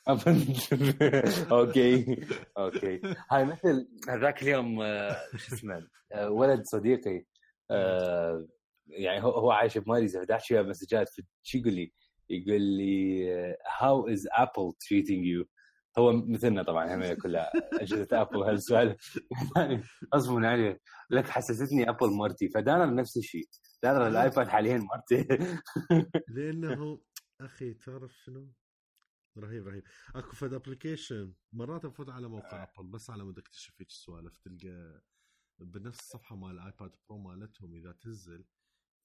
S1: <laughs>
S2: okay okay. هاي مثل هذاك اليوم آه، شو اسمه ولد صديقي <laughs> يعني هو عايش بماليزيا فداش وياه مسجات شو يقول لي؟ يقول لي how is Apple treating you هو مثلنا طبعا هم <laughs> كلها أجهزة Apple هالسوالف يعني اصبر عليه. لك حسستني Apple مرتي. فدانا نفس الشيء. دانا ال iPad حاليا مرتي. <laughs>
S1: لأنه أخي تعرف شنو؟ رهيب رهيب. أكو فد application مرات أفوت على موقع Apple بس على مود اكتشف هيك السوالف تلقى بنفس الصفحة مال ال iPad Pro مالتهم إذا تنزل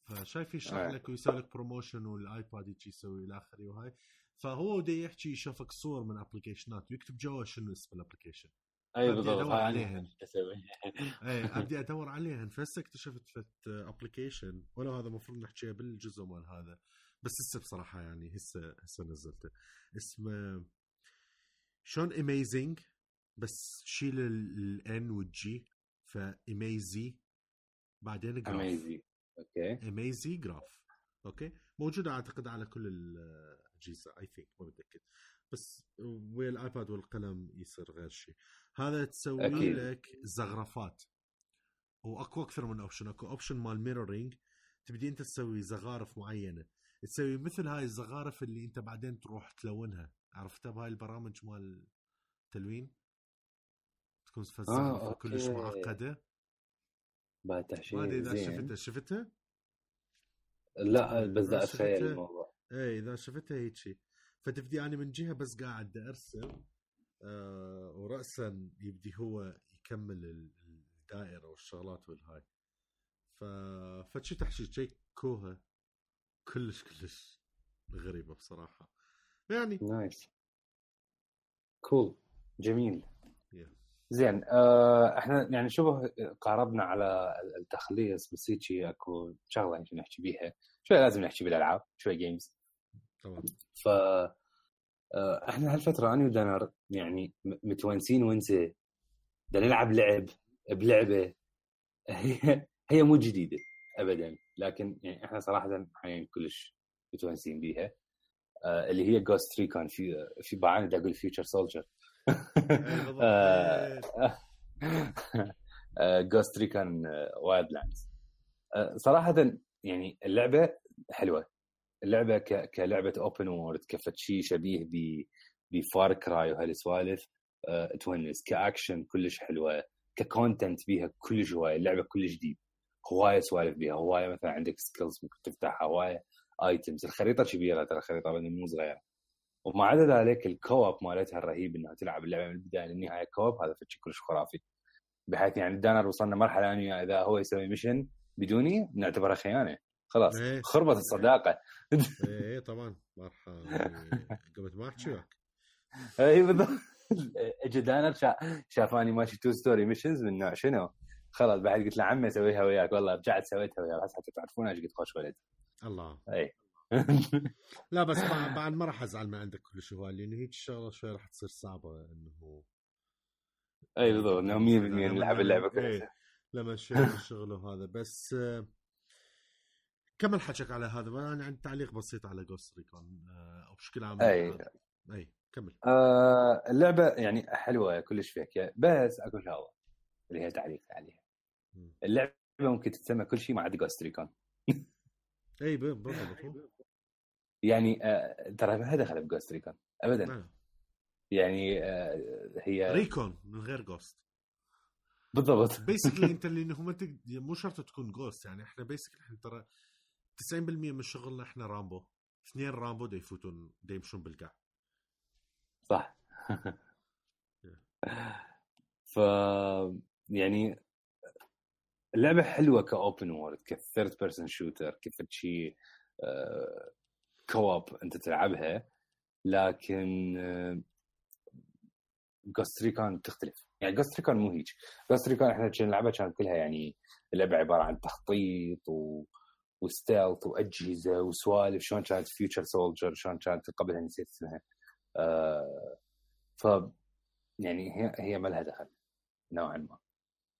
S1: فشايف يشرح لك ويسوي لك promotion وال iPad يجي يسوي إلى آخره وهاي. فهو بده يحكي يشوفك صور من application ات ويكتب جوا شنو اسم ال application
S2: اي بالضبط
S1: أدور عليهن. <laughs> اي أبدي أدور عليهن. فهسه اكتشفت فت application ولو هذا المفروض نحكيها بالجزء مال هذا. بس هسه بصراحة يعني هسه هسه نزلته. اسمه شلون amazing بس شيل ال N وال G
S2: ف Amazi بعدين
S1: graph Amazi okay. Amaziograph okay؟ موجوده أعتقد على كل الأجهزة I think ما متأكد. بس ويا ال iPad والقلم يصير غير شيء هذا تسوي أكيد. لك زخرفات. وأكو أكثر من option أكو option مال mirroring تبدي أنت تسوي زخارف معينة. تسوي مثل هاي الزخارف اللي أنت بعدين تروح تلونها. عرفتها بهاي البرامج مال تلوين؟ تكون
S2: آه،
S1: كلش معقدة.
S2: بعد
S1: ما ادري إذا شفتها شفتها؟
S2: لا بس بدي اتخيل
S1: الموضوع إيه إذا شفتها هيك شيء فتبدي أنا من جهة بس قاعد أرسم آه وراسا يبدي هو يكمل الدائرة والشغلات والهاي. ف فشي تحشي شيء كوها كلش كلش غريبة بصراحة. يعني
S2: nice cool جميل. زين آه إحنا يعني شبه قاربنا على التخليص بس هيك اكو شغلة يمكن نحكي بيها. شوي لازم نحكي بالألعاب شوي games
S1: طبعا
S2: ف آه إحنا هالفترة أنا ودنر يعني متونسين ونسة. بدنا نلعب لعب بلعبة. هي <laughs> هي مو جديدة ابدا لكن يعني إحنا صراحة حاليا كلش متونسين بيها. آه اللي هي Ghost Recon في في بعض أقول Future Soldier Ghost Recon Wildlands صراحة يعني اللعبة حلوة. اللعبة ك... كلعبة open world كفد شيء شبيه ب ب Far Cry وهالسوالف. أه تونس كأكشن كلش حلوة. ك content بيها كلش هواية. اللعبة كلش جديد هواية سوالف بيها. هواية مثلا عندك skills ممكن تفتحها. هواية items الخريطة كبيرة ترى الخريطة مو صغيرة. ومع عدا ذلك ال co-op مالتها الرهيب إنها تلعب اللعبة من البداية للنهاية. co-op هذا فشي كلش خرافي. بحيث يعني دانر وصلنا مرحلة اني إذا هو يسوي mission بدوني نعتبرها خيانة. خلاص إيه. خربت الصداقه
S1: إيه طبعا. مرحبا قمت ما احكي وياك
S2: اي بالضبط. اجى دانر شافاني ماشي two story missions من نوع شنو؟ خلاص بعد قلت له عمي اسويها وياك. والله رجعت سويتها وياك. حتى تعرفون إيش قد خوش ولد.
S1: الله.
S2: اي
S1: لا بس بعد ما راح أزعل ما عندك كل شيء لأنه هيك الشغلة شوي راح تصير صعبة إنه
S2: أي بالضبط إنه 100% نلعب اللعبة كلها
S1: إيه، لما الشغل وهذا. بس كمل حكيك على هذا أنا عندي تعليق بسيط على Ghost Recon أو بشكل عام
S2: أي.
S1: أي كمل.
S2: آه اللعبة يعني حلوة كلش فيك بس أقول شغله اللي هي تعليق عليها. اللعبة ممكن تتسمى كل شيء ما عدا Ghost Recon
S1: أي بالضبط
S2: يعني آه ترى ما دخل ب Ghost Recon ابدا. نعم. يعني آه هي
S1: Recon من غير Ghost
S2: بالضبط.
S1: basically <laughs> أنت اللي هم مو شرط تكون ghost يعني إحنا basically إحنا ترى 90% من شغلنا إحنا رامبو اثنين رامبو دا يفوتون دا يمشون بالقاع.
S2: صح. <laughs> ف يعني اللعبه حلوة ك open world ك third person shooter كفد شيء co-op أنت تلعبها لكن Ghost Recon تختلف. يعني Ghost Recon مو هيك Ghost Recon إحنا نلعبها كانت كلها يعني اللعبه عبارة عن تخطيط و و stealth وأجهزة وسوالف شلون كانت Future Soldier شلون كانت قبلها نسيت اسمها. آه ف يعني هي هي ما لها دخل نوعا ما.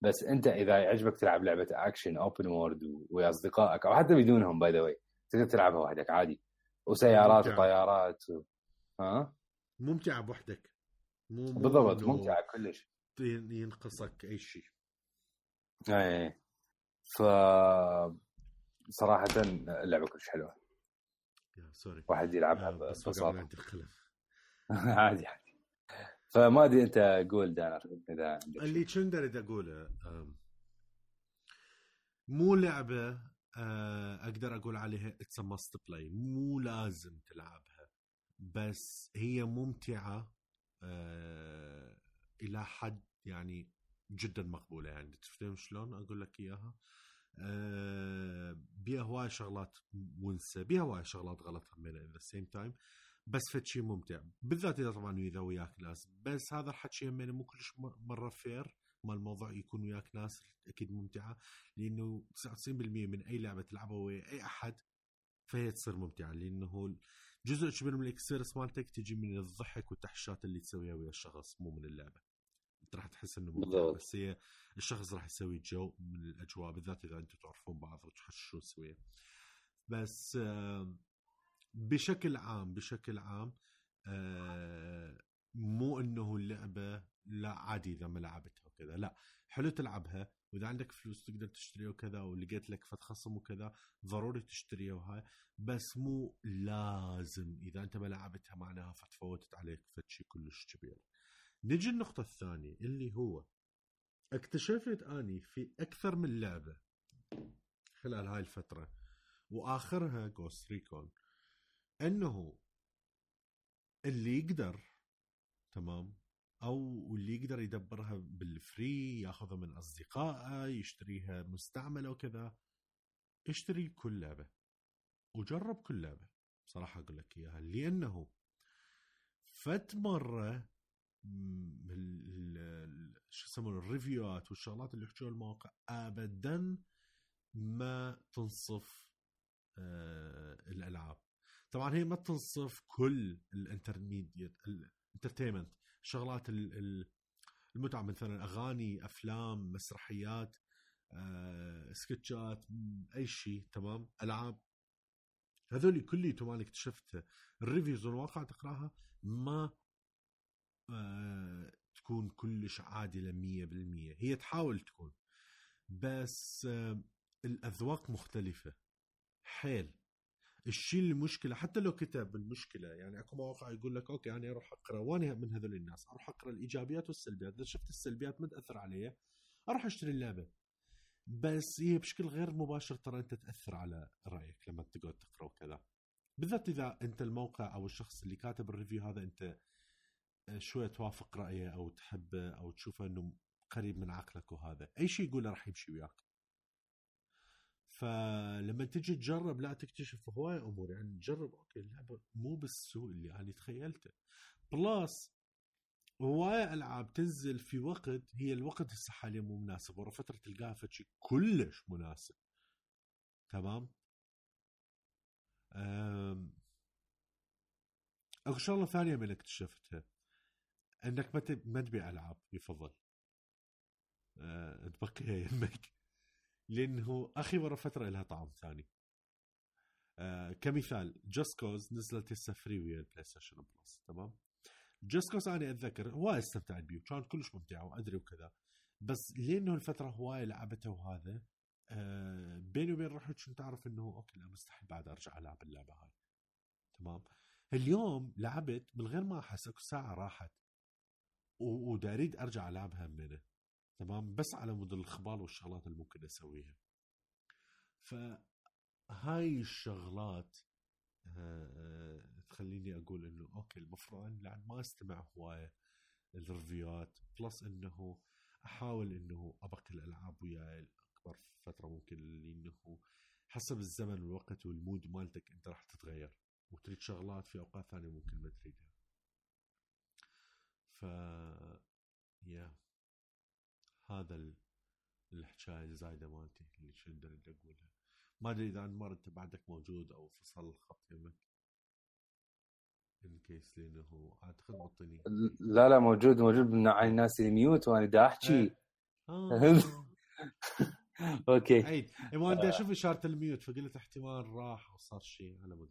S2: بس أنت إذا يعجبك تلعب لعبة اكشن open world ويا أصدقائك أو حتى بدونهم by the way تقدر تلعبها وحدك عادي. وسيارات
S1: ممتع.
S2: وطيارات و... ها؟
S1: ممتعه بوحدك. مو
S2: بالضبط ممتعه كلش.
S1: ين- ينقصك أي شيء.
S2: إيه ف صراحة اللعبة كلش حلوة.
S1: يا sorry.
S2: واحد يلعبها
S1: آه، الخلف <laughs>
S2: عادي عادي. فما أدري أنت قول دانر إذا
S1: اللي كنت أريد أقوله مو لعبة أقدر أقول عليها it's must play مو لازم تلعبها. بس هي ممتعة آه، إلى حد يعني جدا مقبولة. يعني تفهم شلون؟ أقول لك إياها؟ آه، بيها هواي شغلات ونسه بيها هواي شغلات غلط همين at the same time بس فد شيء ممتع. بالذات إذا طبعا إذا وياك ناس. بس هذا الحكي همين مو كلش مرة fair ما الموضوع يكون وياك ناس أكيد ممتعة لأنه 99% من أي لعبة تلعبها ويا أي أحد فهي تصير ممتعة لأنه جزء كبير من ال experience مالتك تجي من الضحك والتحشات اللي تسويها ويا الشخص مو من اللعبة. أنت راح تحس إنه ممتع. بس هي الشخص راح يسوي جو من الأجواء بالذات إذا أنتم تعرفون بعض وتحششون سويا بس بشكل عام بشكل عام آه، مو إنه اللعبة لا عادي إذا ما لعبتها. وكذا لا حلو تلعبها وإذا عندك فلوس تقدر تشتريها وكذا ولقيت لك فد خصم وكذا ضروري تشتريها وهاي بس مو لازم إذا أنت ما لعبتها معناها فتفوتت عليك شيء كلش كبير نجي النقطة الثانية اللي هو اكتشفت أني في أكثر من لعبة خلال هاي الفترة وآخرها Ghost Recon إنه اللي يقدر تمام؟ أو اللي يقدر يدبرها بال free ياخذها من أصدقائه يشتريها مستعملة وكذا. اشتري كل لعبة. وجرب كل لعبة. بصراحه أقول لك إياها. لأنه فد مرة شو يسمونه ال review ات والشغلات اللي يحكوها المواقع ابدا ما تنصف آه الألعاب. طبعا هي ما تنصف كل ال intermediate ال entertainment. شغلات ال- ال- المتعة مثلا أغاني أفلام مسرحيات آه، سكتشات أي شيء تمام؟ ألعاب. هذول كليتهم أنا اكتشفتها ال reviews والمواقع تقراها ما آه، تكون كلش عادلة 100% هي تحاول تكون بس آه، الأذواق مختلفة. حيل. الشيء المشكلة حتى لو كتب المشكلة يعني أكو مواقع يقول لك okay أنا أروح أقرأ وأنا من هذول الناس أروح أقرأ الإيجابيات والسلبيات إذا شفت السلبيات ما تأثر علي أروح أشتري اللعبة. بس هي بشكل غير مباشر ترى أنت تأثر على رأيك لما تقعد تقرأ وكذا. بالذات إذا أنت الموقع أو الشخص اللي كاتب ال review هذا أنت شوية توافق رأيه أو تحبه أو تشوفه إنه قريب من عقلك وهذا أي شيء يقوله راح يمشي وياك. فلما تجي تجرب لا تكتشف هواي أمور. يعني تجرب okay اللعبة مو بالسوء اللي أنا تخيلته. بلس هواي ألعاب تنزل في وقت هي الوقت هسه حاليا مو مناسب ورا فترة تلقاها فشي كلش مناسب. تمام. أكو شغلة ثانية من اكتشفتها. إنك ما تب- ما تبيع ألعاب يفضل. أه... تبقيها <laughs> يمك لأنه أخي ورا فترة لها طعم ثاني. آه كمثال Just Cause نزلت هسه free ويا ال PlayStation Plus تمام؟ Just Cause أنا أتذكر هواي استمتعت بيه وكانت كلش ممتعه وأدري وكذا بس لأنه الفترة هواي لعبتها وهذا آه بيني وبين روحي كنت أعرف إنه okay لا مستحيل بعد أرجع ألعب اللعبة هاي تمام؟ اليوم لعبت من غير ما أحس أكو ساعة راحت ودا اريد أرجع ألعبها منه تمام؟ بس على مود الخبال والشغلات اللي ممكن أسويها. فهاي الشغلات آه، آه، تخليني أقول إنه okay المفروض يعني ما أستمع هواية ال review ات plus إنه أحاول إنه ابقي الألعاب وياي اكبر فترة ممكن لإنه حسب الزمن والوقت وال mood مالتك أنت راح تتغير وتريد شغلات في أوقات ثانية ممكن ما تريدها. ف yeah هذا ال- الحكاية الزايدة مالتي اللي كنت أريد أقولها. ما أدري إذا عند انت بعدك موجود أو فصل الخط يمك. in case لأنه أعتقد مطيني
S2: لا لا موجود موجود من الناس اللي mute وأنا دا أحكي.
S1: آه. <laughs>
S2: okay.
S1: عيد. إيه، ما بدي
S2: آه.
S1: أشوف إشارة ال mute فقلت احتمال راح وصار شيء على مود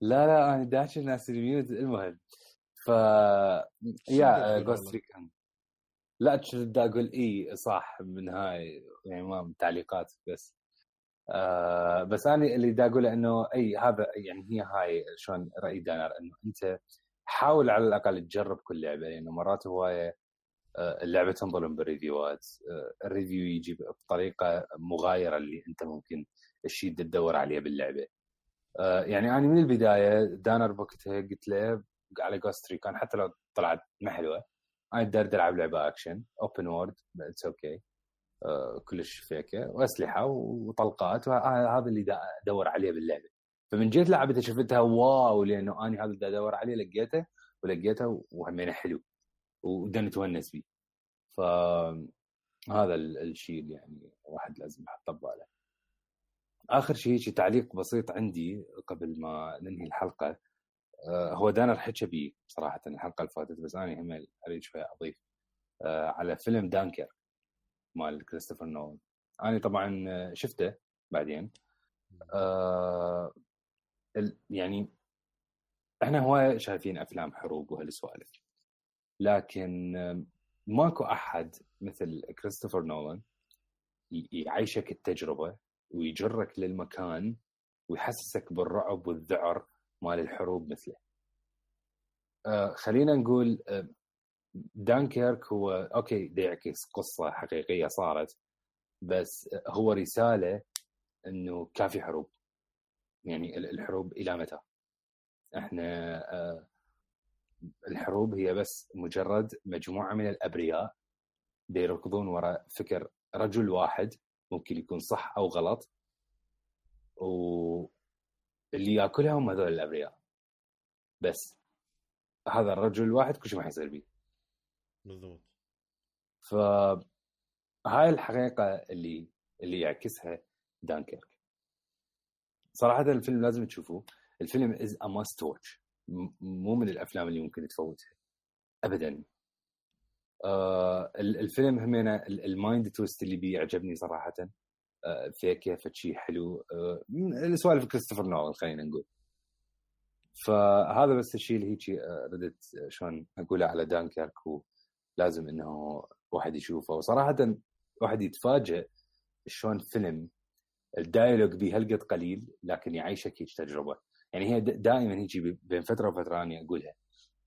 S2: لا لا أنا داش الناس ال mute المهم. ف
S1: so
S2: yeah
S1: Ghost
S2: Recon لا بدي أقول إي صح من هاي يعني ما تعليقات بس. آه بس أنا اللي بدي أقوله إنه إي هذا يعني هي هاي شلون راي دانر إنه أنت حاول على الأقل تجرب كل لعبة لأنه مرات هواية آه، اللعبة تنظلم بال review ات آه، ال review يجي بطريقة مغايرة اللي أنت ممكن الشيء اللي تدور عليه باللعبة. آه، يعني أنا من البداية دانر بوقتها قلت له على Ghost Recon حتى لو طلعت ما حلوة أنا بدي ألعب لعبة action open world it's okay كلش فيكه وأسلحة وطلقات وهذا اللي أدور عليه باللعبة. فمن جيت لعبتها شفتها wow لأنه أنا هذا اللي أدور عليه لقيته ولقيته وهمينه حلو. ودنا نتونس فيه. فهذا ال- الشيء اللي يعني واحد لازم يحطه بباله. آخر شيء شي تعليق بسيط عندي قبل ما ننهي الحلقة. هو دانر حكى بي صراحة الحلقة اللي فاتت بس أنا هم أريد شوية أضيف آه، على فيلم دانكر مال كريستوفر نولان. أنا طبعا آه، شفته بعدين. آه، يعني إحنا هواية شايفين أفلام حروب وهالسوالف. لكن آه، ماكو أحد مثل كريستوفر نولان يعيشك التجربة ويجرك للمكان ويحسسك بالرعب والذعر مال الحروب مثله. آه خلينا نقول آه دانكيرك هو okay يعكس قصة حقيقية صارت بس هو رسالة إنه كافي حروب يعني ال- الحروب إلى متى؟ إحنا آه الحروب هي بس مجرد مجموعة من الأبرياء دا يركضون وراء فكر رجل واحد ممكن يكون صح أو غلط واللي ياكلهم هذول الأبرياء. بس هذا الرجل الواحد كل شيء ما حيصير بيه.
S1: بالضبط.
S2: فهاي الحقيقة اللي اللي يعكسها دانكيرك. صراحة الفيلم لازم تشوفوه. الفيلم is a must watch مو من الأفلام اللي ممكن تفوتها. ابدا. آه ال- الفيلم همينة ال- ال mind twist اللي بيه عجبني صراحة. آه فيه كيف شيء حلو. آه من السوالف كريستوفر نولان خلينا نقول. فهذا بس الشيء اللي هيك آه، ردت شلون أقوله على دانكيرك ولازم إنه واحد يشوفه. وصراحة واحد يتفاجئ شلون فيلم ال dialogue بيه هالقد قليل لكن يعيشك هيك تجربة. يعني هي دائما هيك بين فترة وفترة اني أقولها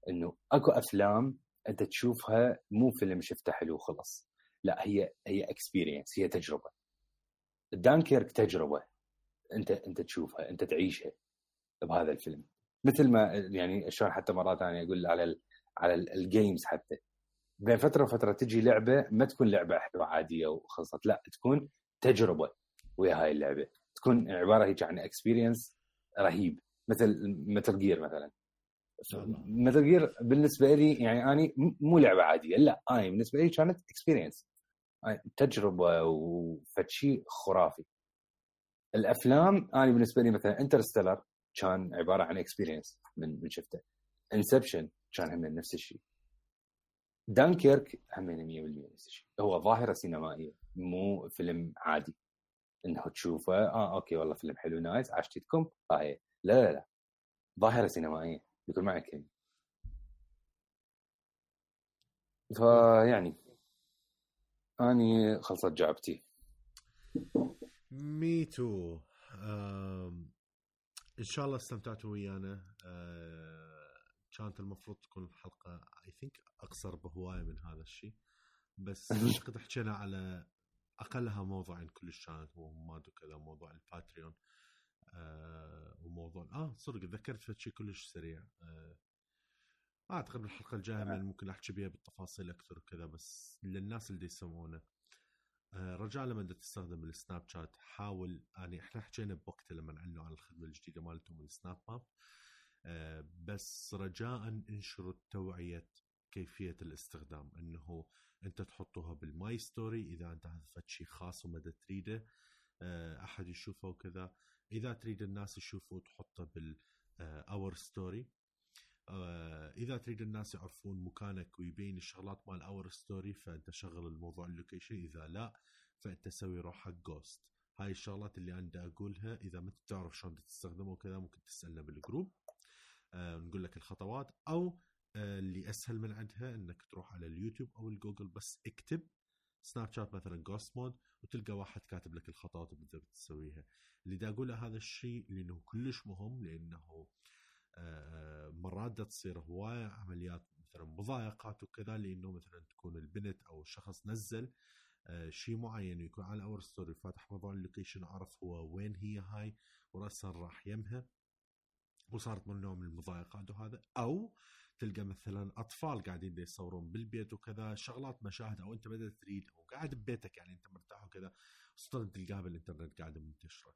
S2: إنه أكو أفلام أنت تشوفها مو فيلم شفته حلو وخلص. لا هي هي experience هي تجربة. دانكيرك تجربة أنت أنت تشوفها أنت تعيشها بهذا الفيلم. مثل ما يعني شلون حتى مرات ثانية أقول على ال على ال- ال games حتى. بين فترة وفترة تجي لعبة ما تكون لعبة حلوة عادية وخلصت لا تكون تجربة ويا هاي اللعبة. تكون عبارة هيك عن experience رهيب. مثل مثل جير مثلا. مثل جير بالنسبة لي يعني اني مو لعبة عادية لا أنا بالنسبة لي كانت experience تجربة وفتشي خرافي. الأفلام أنا بالنسبة لي مثلا انترستيلر كان عبارة عن experience من من شفته. انسبشن كان هم نفس الشيء. دانكيرك هم 100% نفس الشيء. هو ظاهرة سينمائية مو فيلم عادي. إنه تشوفه آه okay والله فيلم حلو nice عاشتكم آه هي لا لا لا. ظاهرة سينمائية بكل معنى الكلمة فيعني أني خلصت جعبتي
S1: me too إن شاء الله استمتعتوا ويانا. آه، كانت المفروض تكون الحلقة I think أقصر بهواية من هذا الشيء. بس <laughs> اعتقد حكينا على أقلها موضوعين كلش كانت هو ماد وكذا موضوع ال Patreon آه وموضوع آه صدق تذكرت شيء كلش سريع. آه أعتقد بالحلقة الجاية من ممكن أحكي بيها بالتفاصيل أكثر وكذا بس للناس اللي يسمعونا آه، رجاء لما تستخدم ال Snapchat حاول يعني إحنا حكينا بوقتها لما اعلنوا عن الخدمة الجديدة مالتهم ال Snap Map آه، بس رجاء انشروا توعية كيفية الاستخدام إنه أنت تحطوها بال my story إذا أنت هدفت شيء خاص وما تريده. آه، أحد يشوفه وكذا. إذا تريد الناس يشوفوا تحطه بال our story آه إذا تريد الناس يعرفون مكانك ويبين الشغلات مال our story فأنت شغل الموضوع ال location إذا لا فأنت سوي روح حق ghost هاي الشغلات اللي أنا أقولها إذا ما تعرف شلون تستخدمه وكذا ممكن تسألنا بال group آه نقول لك الخطوات. أو آه اللي أسهل من عندها إنك تروح على اليوتيوب أو الجوجل بس اكتب سناب شات مثلا ghost mode وتلقى واحد كاتب لك الخطوات اللي تسويها. اللي دا أقوله هذا الشيء لأنه كلش مهم لأنه آه، مرات دا تصير هواية عمليات مثلا مضايقات وكذا لأنه مثلا تكون البنت أو الشخص نزل آه، شيء معين ويكون على our story فاتح موضوع ال location عرف هو وين هي هاي وراسا راح يمها. وصارت من نوع من المضايقات وهذا. أو تلقى مثلا أطفال قاعدين يصورون بالبيت وكذا شغلات مشاهد أو أنت بدأت تريد أو قاعد ببيتك يعني أنت مرتاح وكذا صدق تلقاها بالإنترنت قاعدة منتشرة.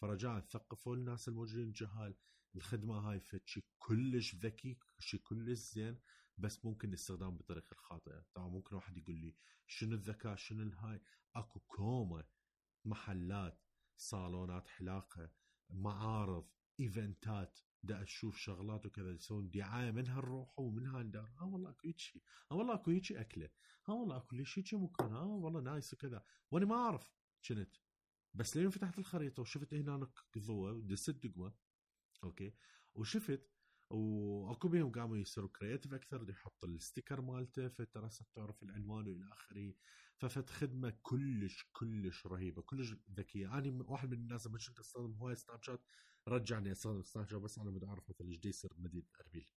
S1: فرجاء ثقفوا الناس الموجودين جهال. الخدمة هاي فشي كلش ذكي شيء كلش زين بس ممكن الاستخدام بالطريقة الخاطئة. طبعا ممكن واحد يقول لي شنو الذكاء؟ شنو الهاي؟ أكو كومة محلات صالونات حلاقة معارض event ات دا أشوف شغلات وكذا يسوون دعاية من هالروح ومن هالدار. آه والله أكو هيك آه والله أكو هيك أكلة. آه والله أكو ليش هيك مكان. آه والله nice وكذا. وأنا ما أعرف كنت بس لين فتحت الخريطة وشفت هنا ضوء ودست دقمة. okay؟ وشفت واكو بيهم قاموا يصيروا creative أكثر يحط ال sticker مالته فترى تعرف العنوان وإلى آخره. ففت خدمة كلش كلش رهيبة كلش ذكية. أنا واحد من الناس لما كنت استخدم هواي سناب شات رجعني استخدم سناب شات بس أنا بدي أعرف مثلا إيش يصير بمدينه أربيل.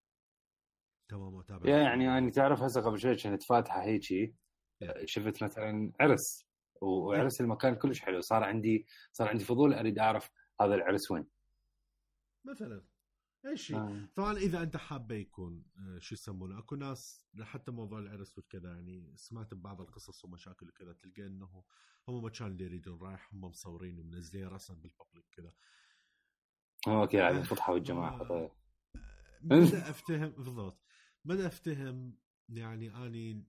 S1: تمام وتابع
S2: يعني أنا تعرف هسه قبل شوي كانت فاتحة هيجي. شفت مثلا عرس وعرس المكان كلش حلو. صار عندي صار عندي فضول أريد أعرف هذا العرس وين.
S1: مثلا. أي شيء. آه. طبعا إذا أنت حابة يكون آه، شو يسمونه؟ أكو ناس حتى موضوع العرس وكذا يعني سمعت ببعض القصص ومشاكل وكذا تلقى إنه هم مكان اللي يريدون رايح هم مصورين ومنزلين رسم بال public كذا.
S2: okay يعني فضحوا الجماعه
S1: طيب. بدأ أفتهم بالضبط. بدأ أفتهم يعني أني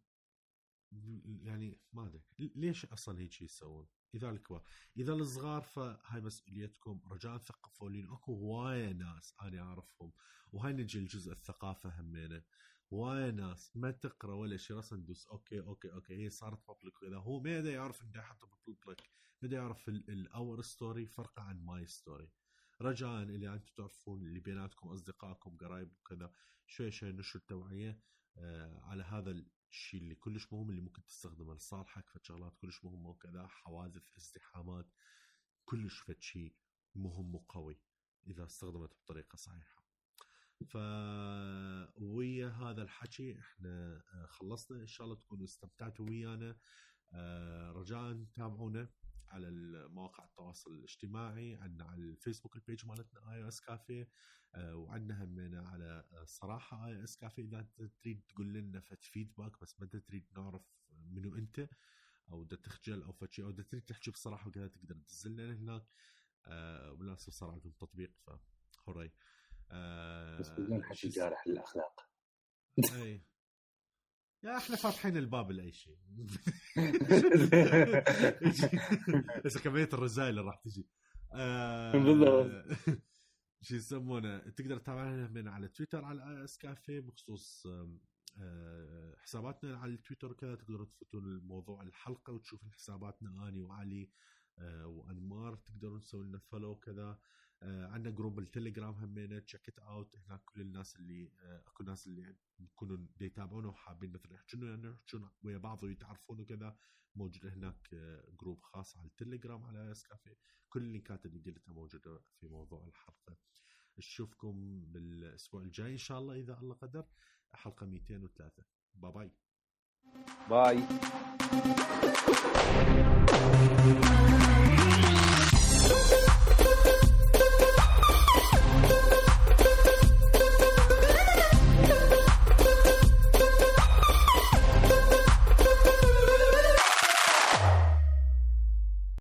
S1: يعني ما أدري ليش أصلا هيك يسوون؟ اذا الكبار إذا الصغار فهاي مسؤوليتكم رجاء ثقفوا لي أكو هواية ناس أنا أعرفهم وهاي نجي لجزء الثقافة همينة. هواية ناس ما تقرأ ولا شيء راسا ندوس okay okay okay. هي صارت public وكذا هو ما يعرف إنه يحط public بدا يعرف ال our story فرق عن my story رجاء اللي أنتم تعرفون اللي بيناتكم أصدقائكم قرايب وكذا شوي شوي نشر التوعيه آه على هذا الشيء اللي كلش مهم اللي ممكن تستخدمه لصالحك فشغلات كلش مهمه وكذا حوادث ازدحامات كلش فد شيء مهم وقوي إذا استخدمت بطريقة صحيحة. ف ويا هذا الحكي إحنا آه، خلصنا. إن شاء الله تكونوا استمتعتوا ويانا. آه، رجاء تابعونا. على مواقع التواصل الاجتماعي عندنا على الفيسبوك ال page مالتنا آي إس كافيه وعندنا همينا على آه، صراحة آي إس كافيه. إذا تريد تقول لنا فد feedback بس ما تريد نعرف منو أنت أو بدك تخجل أو فشي أو تريد تحكي بصراحة وكذا تقدر تنزل لنا هناك آه بالمناسبه صار عندهم تطبيق فهوري
S2: آه بس بدون حكي جارح للأخلاق.
S1: إي. يا إحنا فاتحين الباب لأي شيء. <laughs> بس كمية الرسائل اللي راح تجي. <laughs> بالضبط. <laughs> شو يسمونه؟ تقدر تتابعنا من على تويتر على اس كافيه بخصوص آه، حساباتنا على التويتر وكذا. تقدروا تفوتون الموضوع الحلقة وتشوفون حساباتنا اني وعلي آه، وأنمار. تقدرون تسوي لنا follow كذا آه آه، عندنا group التليجرام همينه check it out هناك كل الناس اللي آه، أكو ناس اللي يكونوا يتابعونا وحابين مثلا يحجون يعني يحجون ويا بعض ويتعرفون وكذا. موجود هناك آه، group خاص على التليجرام على اس كافي. كل ال link ات اللي قلتها موجودة في موضوع الحلقة نشوفكم بالأسبوع الجاي إن شاء الله إذا الله قدر. حلقة 203 bye bye
S2: bye